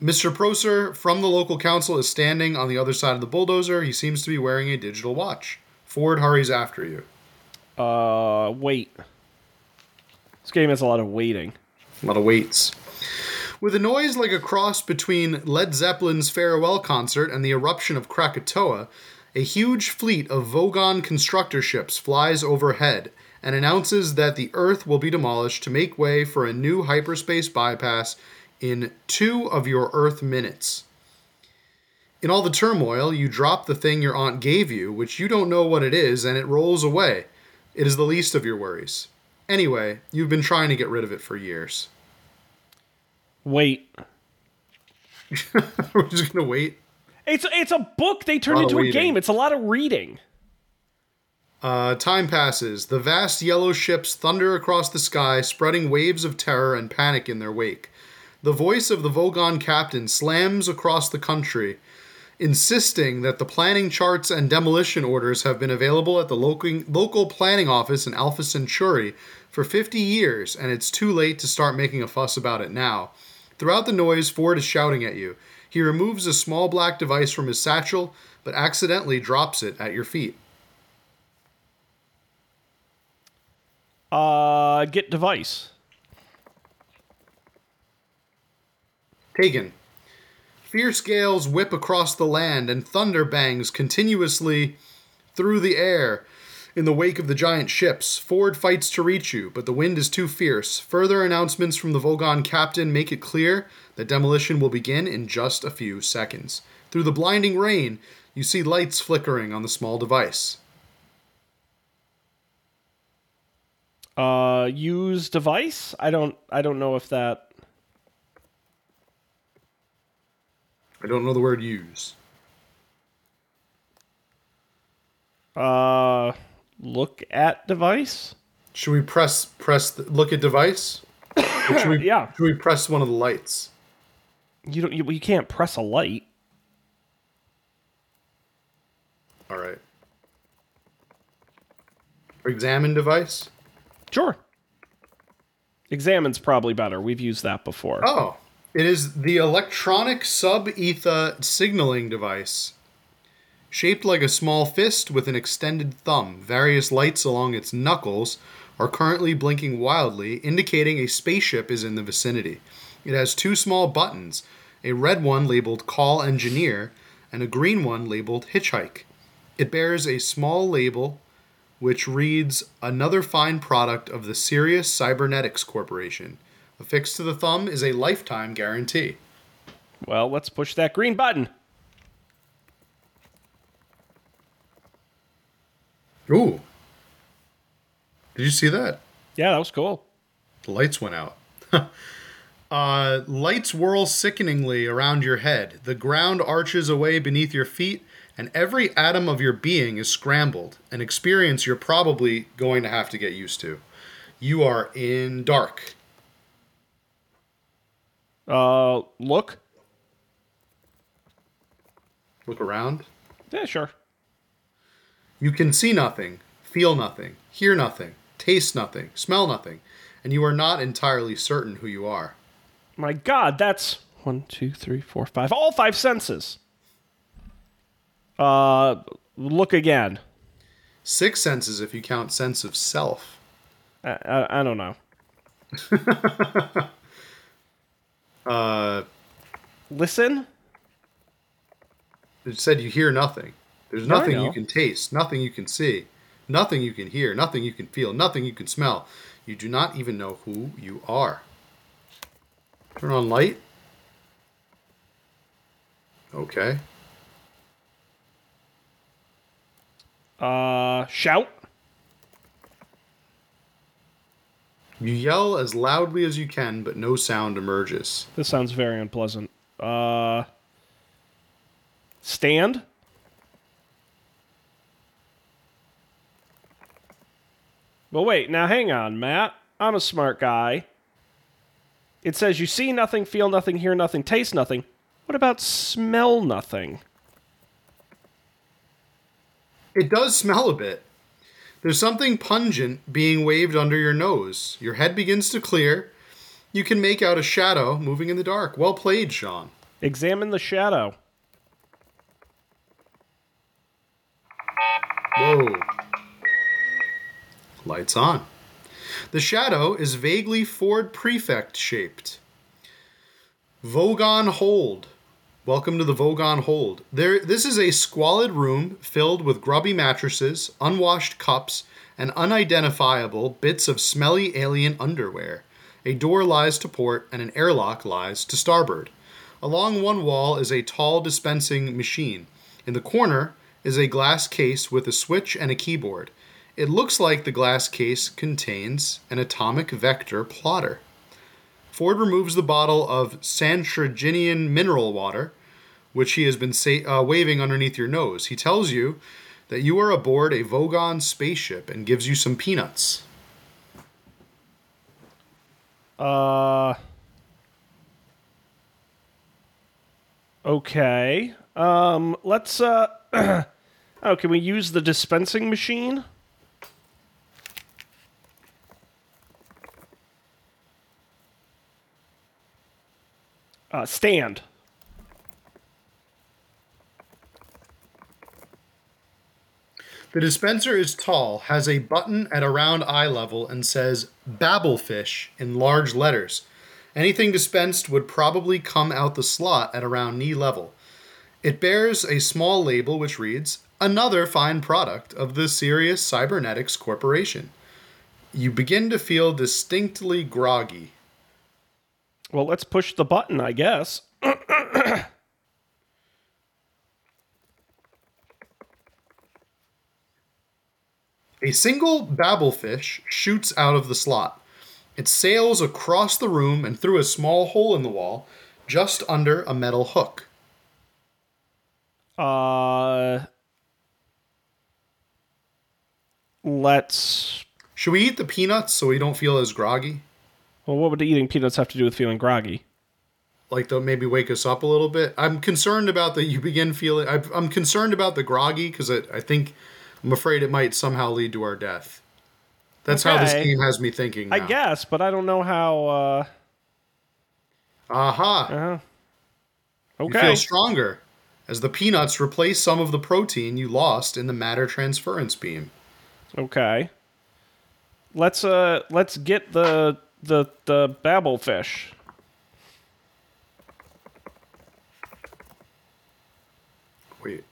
Mr. Prosser from the local council is standing on the other side of the bulldozer. He seems to be wearing a digital watch. Ford hurries after you. Uh, wait. This game has a lot of waiting. A lot of waits. With a noise like a cross between Led Zeppelin's farewell concert and the eruption of Krakatoa, a huge fleet of Vogon constructor ships flies overhead and announces that the Earth will be demolished to make way for a new hyperspace bypass in two of your Earth minutes. In all the turmoil, you drop the thing your aunt gave you, which you don't know what it is, and it rolls away. It is the least of your worries. Anyway, you've been trying to get rid of it for years. Wait. We're just gonna wait. It's it's a book they turned into a game. It's a lot of reading. Uh, time passes. The vast yellow ships thunder across the sky, spreading waves of terror and panic in their wake. The voice of the Vogon captain slams across the country, insisting that the planning charts and demolition orders have been available at the local, local planning office in Alpha Centauri for 50 years, and it's too late to start making a fuss about it now. Throughout the noise, Ford is shouting at you. He removes a small black device from his satchel, but accidentally drops it at your feet. Uh, get device. Taken. Fierce gales whip across the land and thunder bangs continuously through the air. In the wake of the giant ships, Ford fights to reach you, but the wind is too fierce. Further announcements from the Vogon captain make it clear that demolition will begin in just a few seconds. Through the blinding rain, you see lights flickering on the small device. Uh, use device. I don't. I don't know if that. I don't know the word use. Uh, look at device. Should we press press the, look at device? Or should we, Yeah. Should we press one of the lights? You don't. You, you can't press a light. All right. Examine device. Sure. Examine's probably better. We've used that before. Oh, it is the electronic sub etha signaling device. Shaped like a small fist with an extended thumb, various lights along its knuckles are currently blinking wildly, indicating a spaceship is in the vicinity. It has two small buttons, a red one labeled Call Engineer and a green one labeled Hitchhike. It bears a small label which reads Another fine product of the Sirius Cybernetics Corporation. Affixed to the thumb is a lifetime guarantee. Well, let's push that green button. Ooh. Did you see that? Yeah, that was cool. The lights went out. uh, lights whirl sickeningly around your head. The ground arches away beneath your feet, and every atom of your being is scrambled, an experience you're probably going to have to get used to. You are in dark. Uh, look. Look around. Yeah, sure. You can see nothing, feel nothing, hear nothing, taste nothing, smell nothing, and you are not entirely certain who you are. My God, that's one, two, three, four, five. All five senses. Uh, look again. Six senses if you count sense of self. I, I, I don't know. Uh, Listen. it said you hear nothing. There's I nothing you can taste, nothing you can see, nothing you can hear, nothing you can feel, nothing you can smell. You do not even know who you are. Turn on light. Okay. Uh, shout. You yell as loudly as you can, but no sound emerges. This sounds very unpleasant. Uh, stand. Well, wait. Now, hang on, Matt. I'm a smart guy. It says you see nothing, feel nothing, hear nothing, taste nothing. What about smell nothing? It does smell a bit. There's something pungent being waved under your nose. Your head begins to clear. You can make out a shadow moving in the dark. Well played, Sean. Examine the shadow. Whoa. Lights on. The shadow is vaguely Ford Prefect shaped. Vogon Hold. Welcome to the Vogon Hold. There, this is a squalid room filled with grubby mattresses, unwashed cups, and unidentifiable bits of smelly alien underwear. A door lies to port, and an airlock lies to starboard. Along one wall is a tall dispensing machine. In the corner is a glass case with a switch and a keyboard. It looks like the glass case contains an atomic vector plotter. Ford removes the bottle of Santraginian mineral water, which he has been sa- uh, waving underneath your nose. He tells you that you are aboard a Vogon spaceship and gives you some peanuts. Uh. Okay. Um. Let's. Uh. oh, can we use the dispensing machine? Uh, stand. The dispenser is tall, has a button at around eye level, and says Babblefish in large letters. Anything dispensed would probably come out the slot at around knee level. It bears a small label which reads, Another fine product of the Sirius Cybernetics Corporation. You begin to feel distinctly groggy. Well, let's push the button, I guess. A single babblefish shoots out of the slot. It sails across the room and through a small hole in the wall, just under a metal hook. Uh. Let's. Should we eat the peanuts so we don't feel as groggy? Well, what would eating peanuts have to do with feeling groggy? Like to maybe wake us up a little bit. I'm concerned about that. You begin feeling. I- I'm concerned about the groggy because I think I'm afraid it might somehow lead to our death. That's how this game has me thinking. Now. I guess, but I don't know how. Uh, Aha! uh, You okay. feel stronger as the peanuts replace some of the protein you lost in the matter transference beam. Okay. Let's uh let's get the the the babblefish. Wait,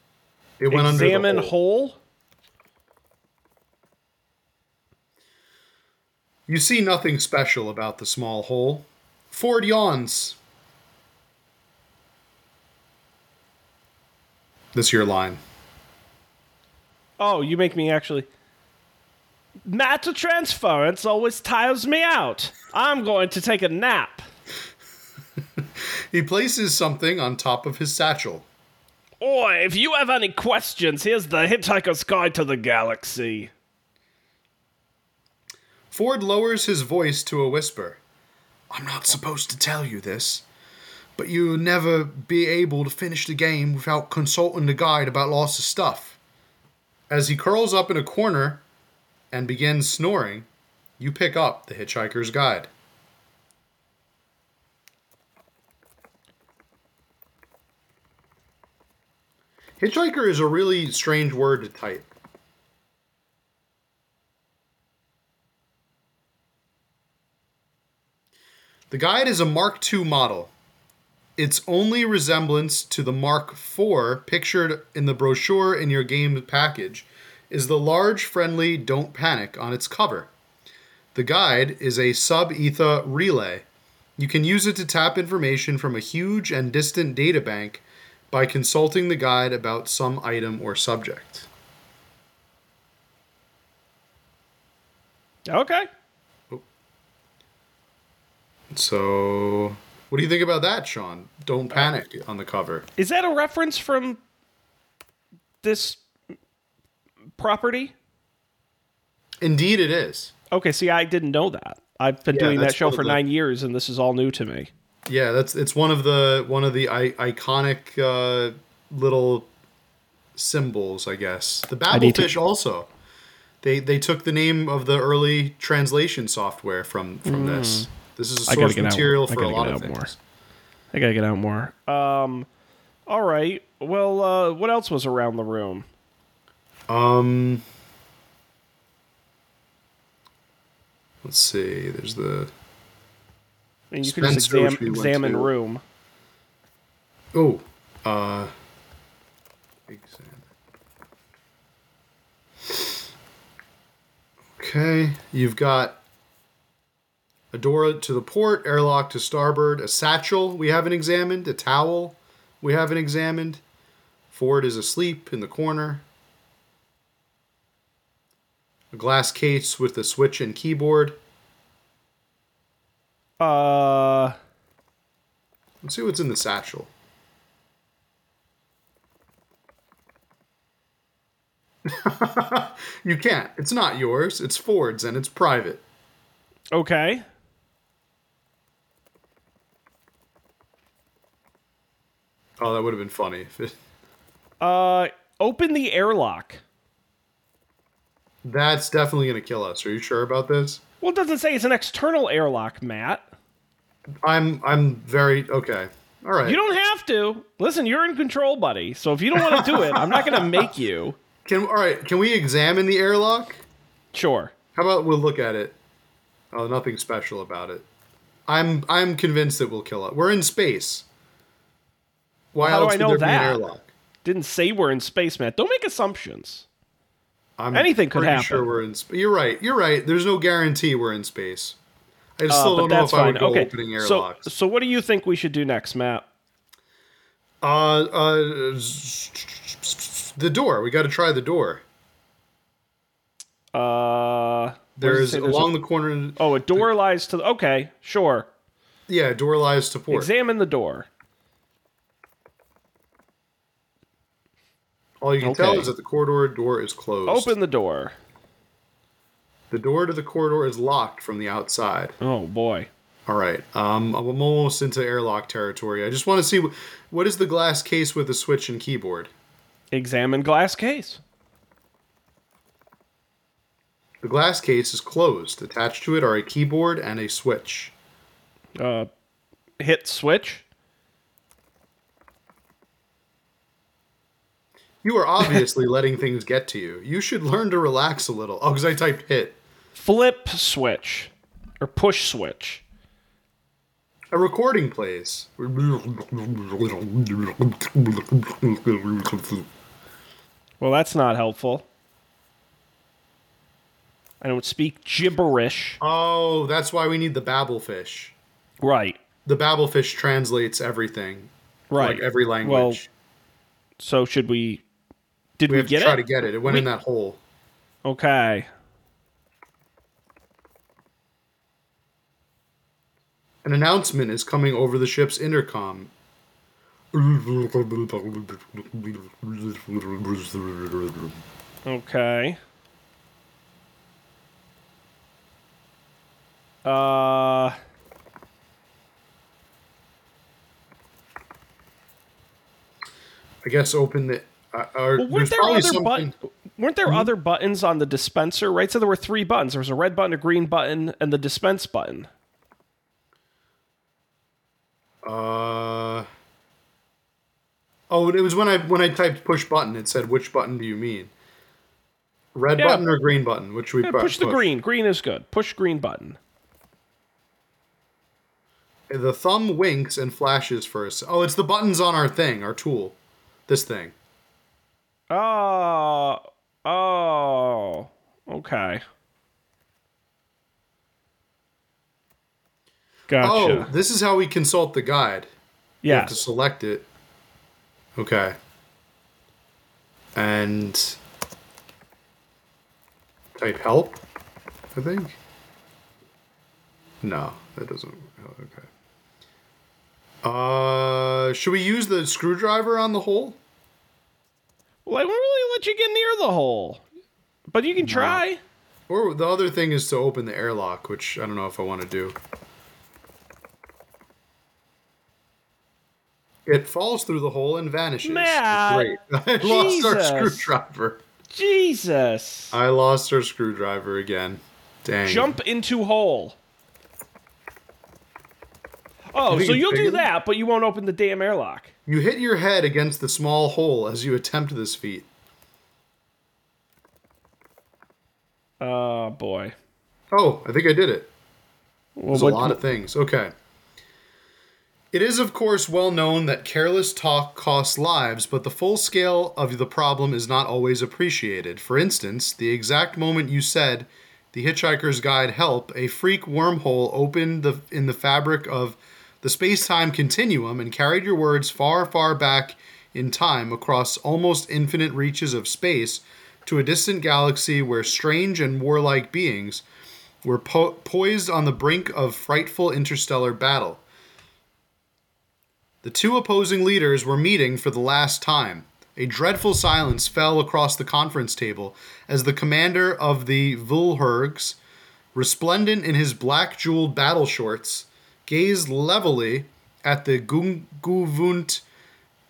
it went under Examine the hole. hole. You see nothing special about the small hole. Ford yawns. This your line. Oh, you make me actually. Matter transference always tires me out. I'm going to take a nap. He places something on top of his satchel. Oi, if you have any questions, here's the Hitchhiker's Guide to the Galaxy. Ford lowers his voice to a whisper. I'm not supposed to tell you this, but you'll never be able to finish the game without consulting the guide about lots of stuff. As he curls up in a corner and begins snoring, you pick up the Hitchhiker's Guide. Hitchhiker is a really strange word to type. The guide is a Mark II model. Its only resemblance to the Mark IV pictured in the brochure in your game package is the large, friendly Don't Panic on its cover. The guide is a sub ether relay. You can use it to tap information from a huge and distant data bank by consulting the guide about some item or subject. Okay. Oh. So, what do you think about that, Sean? Don't uh, panic on the cover. Is that a reference from this property? Indeed, it is. Okay, see, I didn't know that. I've been Yeah, doing that show for the- nine years, and this is all new to me. Yeah, that's it's one of the one of the I- iconic uh, little symbols, I guess. The need to- also. They they took the name of the early translation software from from this. This is gotta source out- material I for a lot get of out more. I gotta get out more. Um, all right. Well, uh, what else was around the room? Um, let's see. There's the mean, you can just exam- we examine to. room. oh, uh, examine. Okay, you've got a door to the port, airlock to starboard, a satchel we haven't examined, a towel we haven't examined. Ford is asleep in the corner. A glass case with a switch and keyboard. Uh, Let's see what's in the satchel. you can't. It's not yours. It's Ford's and it's private. okay. Oh, that would have been funny. If it, Uh, open the airlock. That's definitely going to kill us. Are you sure about this? Well, it doesn't say it's an external airlock, Matt. I'm I'm very okay. All right. You don't have to. Listen, you're in control, buddy. So if you don't want to do it, I'm not going to make you. Can all right, can we examine the airlock? Sure. How about we'll look at it? Oh, nothing special about it. I'm I'm convinced it will kill us. We're in space. Why How do else I would know there be an that? airlock? Didn't say we're in space, Matt. Don't make assumptions. I'm Anything could happen. Sure, we're in. Sp- you're right. You're right. There's no guarantee we're in space. I Uh, still but don't know if I fine. would go okay. opening So, airlocks. so so what do you think we should do next, Matt? uh, uh, the door. We got to try the door. Uh, what does it There's along a, the corner. oh, a door lies to the. Okay, sure. Yeah, door lies to port. Examine the door. All you can tell is that the corridor door is closed. Open the door. The door to the corridor is locked from the outside. Oh boy. All right. Um, I'm almost into airlock territory. I just want to see wh- what is the glass case with the switch and keyboard. Examine glass case. The glass case is closed. Attached to it are a keyboard and a switch. Uh, hit switch. You are obviously letting things get to you. You should learn to relax a little. Oh, because I typed hit. Flip switch. Or push switch. A recording plays. Well, that's not helpful. I don't speak gibberish. Oh, that's why we need the Babelfish. Right. The Babelfish translates everything, Right. like every language. Well, language. so should we? Did we we, have get to try it? to get it. It went We- in that hole. Okay. An announcement is coming over the ship's intercom. Okay. Uh. I guess open the. Uh, Well, weren't there other something. but- weren't there other buttons on the dispenser? Right, so there were three buttons. There was a red button, a green button, and the dispense button. Uh. Oh, it was when I when I typed push button. It said which button do you mean? Red Yeah. button or green button? Which we Yeah, pu- push the green. Green is good. Push green button. The thumb winks and flashes for us. Oh, it's the buttons on our thing, our tool. This thing. Oh, oh, okay. Gotcha. Oh, this is how we consult the guide. You have to select it. Okay. And type help, I think. No, that doesn't. Okay. Uh, should we use the screwdriver on the hole? Well, I won't really let you get near the hole, but you can try. Or the other thing is to open the airlock, which I don't know if I want to do. It falls through the hole and vanishes. Matt, Great. I lost our screwdriver. Jesus. I lost our screwdriver again. Dang. Jump into hole. Oh, so you'll do that, but you won't open the damn airlock. You hit your head against the small hole as you attempt this feat. Oh boy. Oh, I think I did it. Well, There's what- a lot of things. Okay. It is, of course, well known that careless talk costs lives, but the full scale of the problem is not always appreciated. For instance, the exact moment you said, "The Hitchhiker's Guide help," a freak wormhole opened the, in the fabric of the space-time continuum and carried your words far, far back in time across almost infinite reaches of space to a distant galaxy where strange and warlike beings were po- poised on the brink of frightful interstellar battle. The two opposing leaders were meeting for the last time. A dreadful silence fell across the conference table as the commander of the Vl'hurgs, resplendent in his black jeweled battle shorts, gazed levelly at the G'Gugvuntt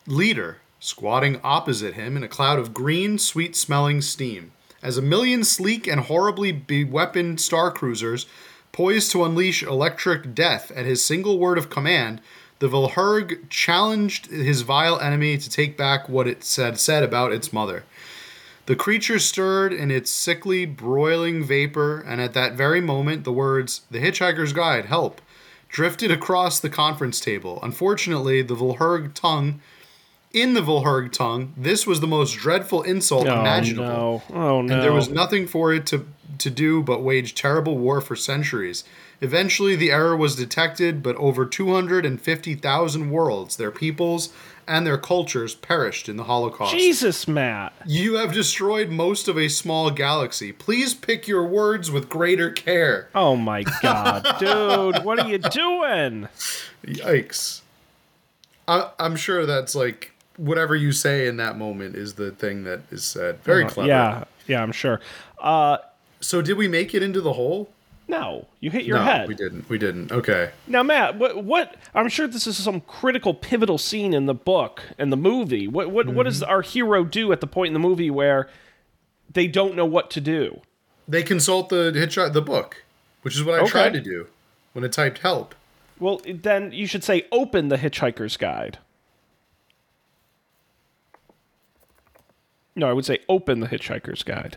leader, squatting opposite him in a cloud of green, sweet smelling steam. As a million sleek and horribly beweaponed star cruisers poised to unleash electric death at his single word of command, the Vl'hurg challenged his vile enemy to take back what it said said about its mother. The creature stirred in its sickly, broiling vapor, and at that very moment, the words, The Hitchhiker's Guide, help, drifted across the conference table. Unfortunately, the Vl'hurg tongue, in the Vl'hurg tongue, this was the most dreadful insult Oh imaginable. no! Oh no! And there was nothing for it to, to do but wage terrible war for centuries. Eventually, the error was detected, but over 250,000 worlds, their peoples, and their cultures perished in the Holocaust. Jesus, Matt. You have destroyed most of a small galaxy. Please pick your words with greater care. Oh my god, dude! What are you doing? Yikes. I, I'm sure that's like whatever you say in that moment is the thing that is said. Very clever. Yeah, yeah, I'm sure. Uh, So, did we make it into the hole? No, you hit your no, head. we didn't. We didn't. Okay. Now, Matt, what, what? I'm sure this is some critical, pivotal scene in the book and the movie. What, what, what does Mm-hmm. our hero do at the point in the movie where they don't know what to do? They consult the hitchhik the book, which is what I Okay. tried to do when I typed help. Well, then you should say, "Open the Hitchhiker's Guide." No, I would say, "Open the Hitchhiker's Guide."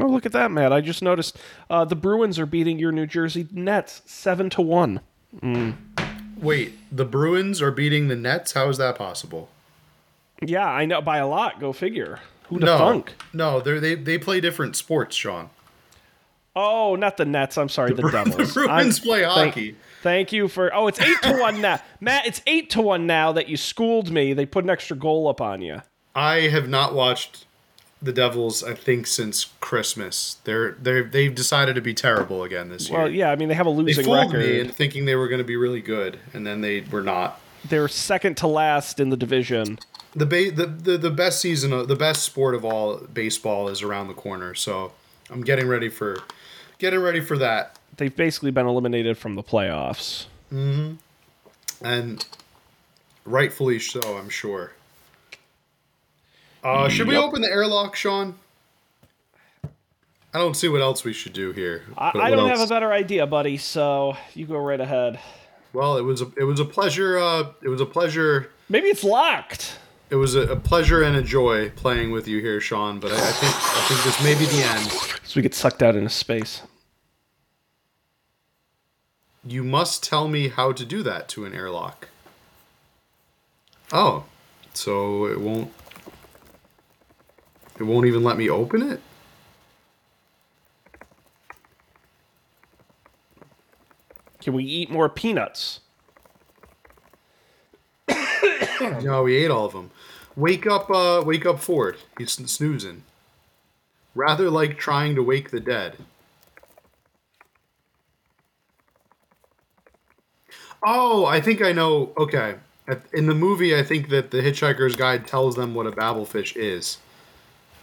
Oh, look at that, Matt! I just noticed uh, the Bruins are beating your New Jersey Nets seven to one. Wait, the Bruins are beating the Nets? How is that possible? Yeah, I know by a lot. Go figure. Who'd No, have thunk? no, they they they play different sports, Sean. Oh, not the Nets. I'm sorry, the, The Devils. Bruins I'm- play thank- hockey. Thank you for. Oh, it's eight to one now, Matt. It's eight to one now that you schooled me. They put an extra goal up on you. I have not watched the Devils. I think since Christmas. They're they they've decided to be terrible again this year. Well, yeah, I mean they have a they losing fooled record. me into thinking they were going to be really good, and then they were not. They're second to last in the division. The, ba- the the the best season, of, the best sport of all, baseball is around the corner. So I'm getting ready for getting ready for that. They've basically been eliminated from the playoffs. Hmm. and rightfully so, I'm sure. Uh, should we Yep. open the airlock, Sean? I don't see what else we should do here. I, I don't have a better idea, buddy. So you go right ahead. Well, it was a, it was a pleasure. Uh, it was a pleasure. Maybe it's locked. It was a, a pleasure and a joy playing with you here, Sean. But I, I think I think this may be the end. So we get sucked out into space. You must tell me how to do that to an airlock. Oh, so it won't. It won't even let me open it. Can we eat more peanuts? No, we ate all of them. Wake up, uh, wake up, Ford. He's snoozing. Rather like trying to wake the dead. Oh, I think I know. Okay, in the movie, I think that the Hitchhiker's Guide tells them what a babblefish is.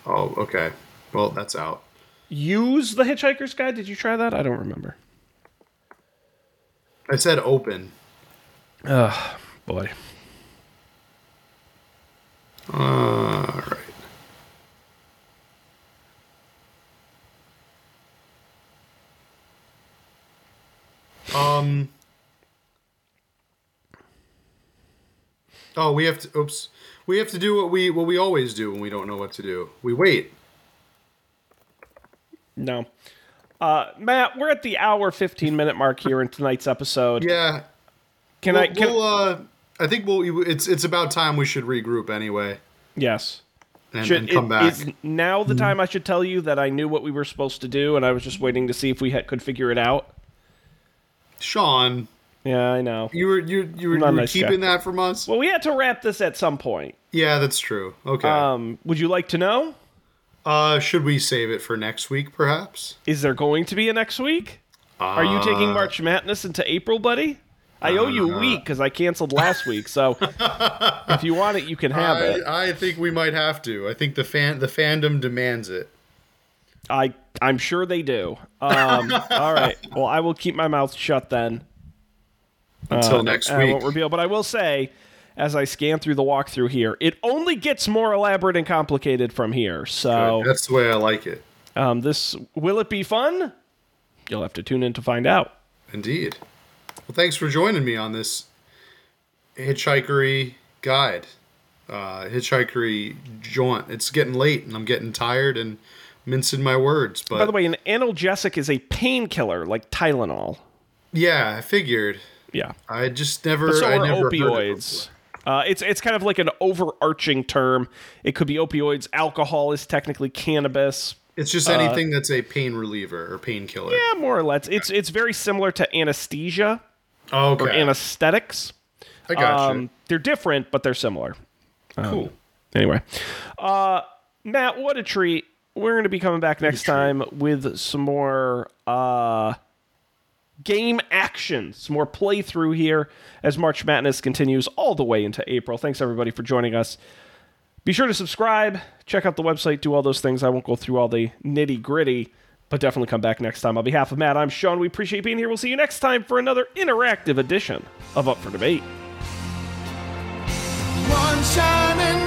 Oh, okay. Well, that's out. Use the Hitchhiker's Guide. Did you try that? I don't remember. I said open. Oh, boy. All right. Um. Oh, we have to. Oops. We have to do what we what we always do when we don't know what to do. We wait. No. Uh, Matt, we're at the hour 15 minute mark here in tonight's episode. Yeah. Can We'll, I? Can, we'll, uh, I think we'll. It's it's about time we should regroup anyway yes. and, Should, and come it- back. is now the time I should tell you that I knew what we were supposed to do, and I was just waiting to see if we had, could figure it out? Sean, Yeah, I know. you were you you were, you were nice guy. keeping that from us. Well, we had to wrap this at some point. Yeah, that's true. Okay. Um, would you like to know? uh, should we save it for next week, perhaps? Is there going to be a next week? Are you taking March Madness into April, buddy? I owe you a week because I canceled last week. So if you want it, you can have it. I, I think we might have to. I think the fan the fandom demands it. I I'm sure they do. Um, all right. Well, I will keep my mouth shut then. Until next and I week. won't reveal. But I will say, as I scan through the walkthrough here, it only gets more elaborate and complicated from here. So That's the way I like it. um, this will it be fun? You'll have to tune in to find out. Indeed. Well, thanks for joining me on this hitchhikery guide, uh, hitchhikery jaunt. It's getting late, and I'm getting tired and mincing my words. But By the way, an analgesic is a painkiller like Tylenol. yeah, I figured. Yeah. I just never. so I are never it opioids. Uh, it's it's kind of like an overarching term. It could be opioids. Alcohol is technically cannabis. It's just anything that's a pain reliever or painkiller. Uh, Yeah, more or less. It's it's very similar to anesthesia Oh, or okay. anesthetics. I got Um, they're different, but they're similar. you. cool. Anyway, uh, Matt, what a treat. We're going to be coming back next time with some more uh, game action, some more playthrough here as March Madness continues all the way into April. Thanks, everybody, for joining us. Be sure to subscribe, check out the website, do all those things. I won't go through all the nitty gritty, but definitely come back next time. On behalf of Matt, I'm Sean. We appreciate being here. We'll see you next time for another interactive edition of Up for Debate. One shining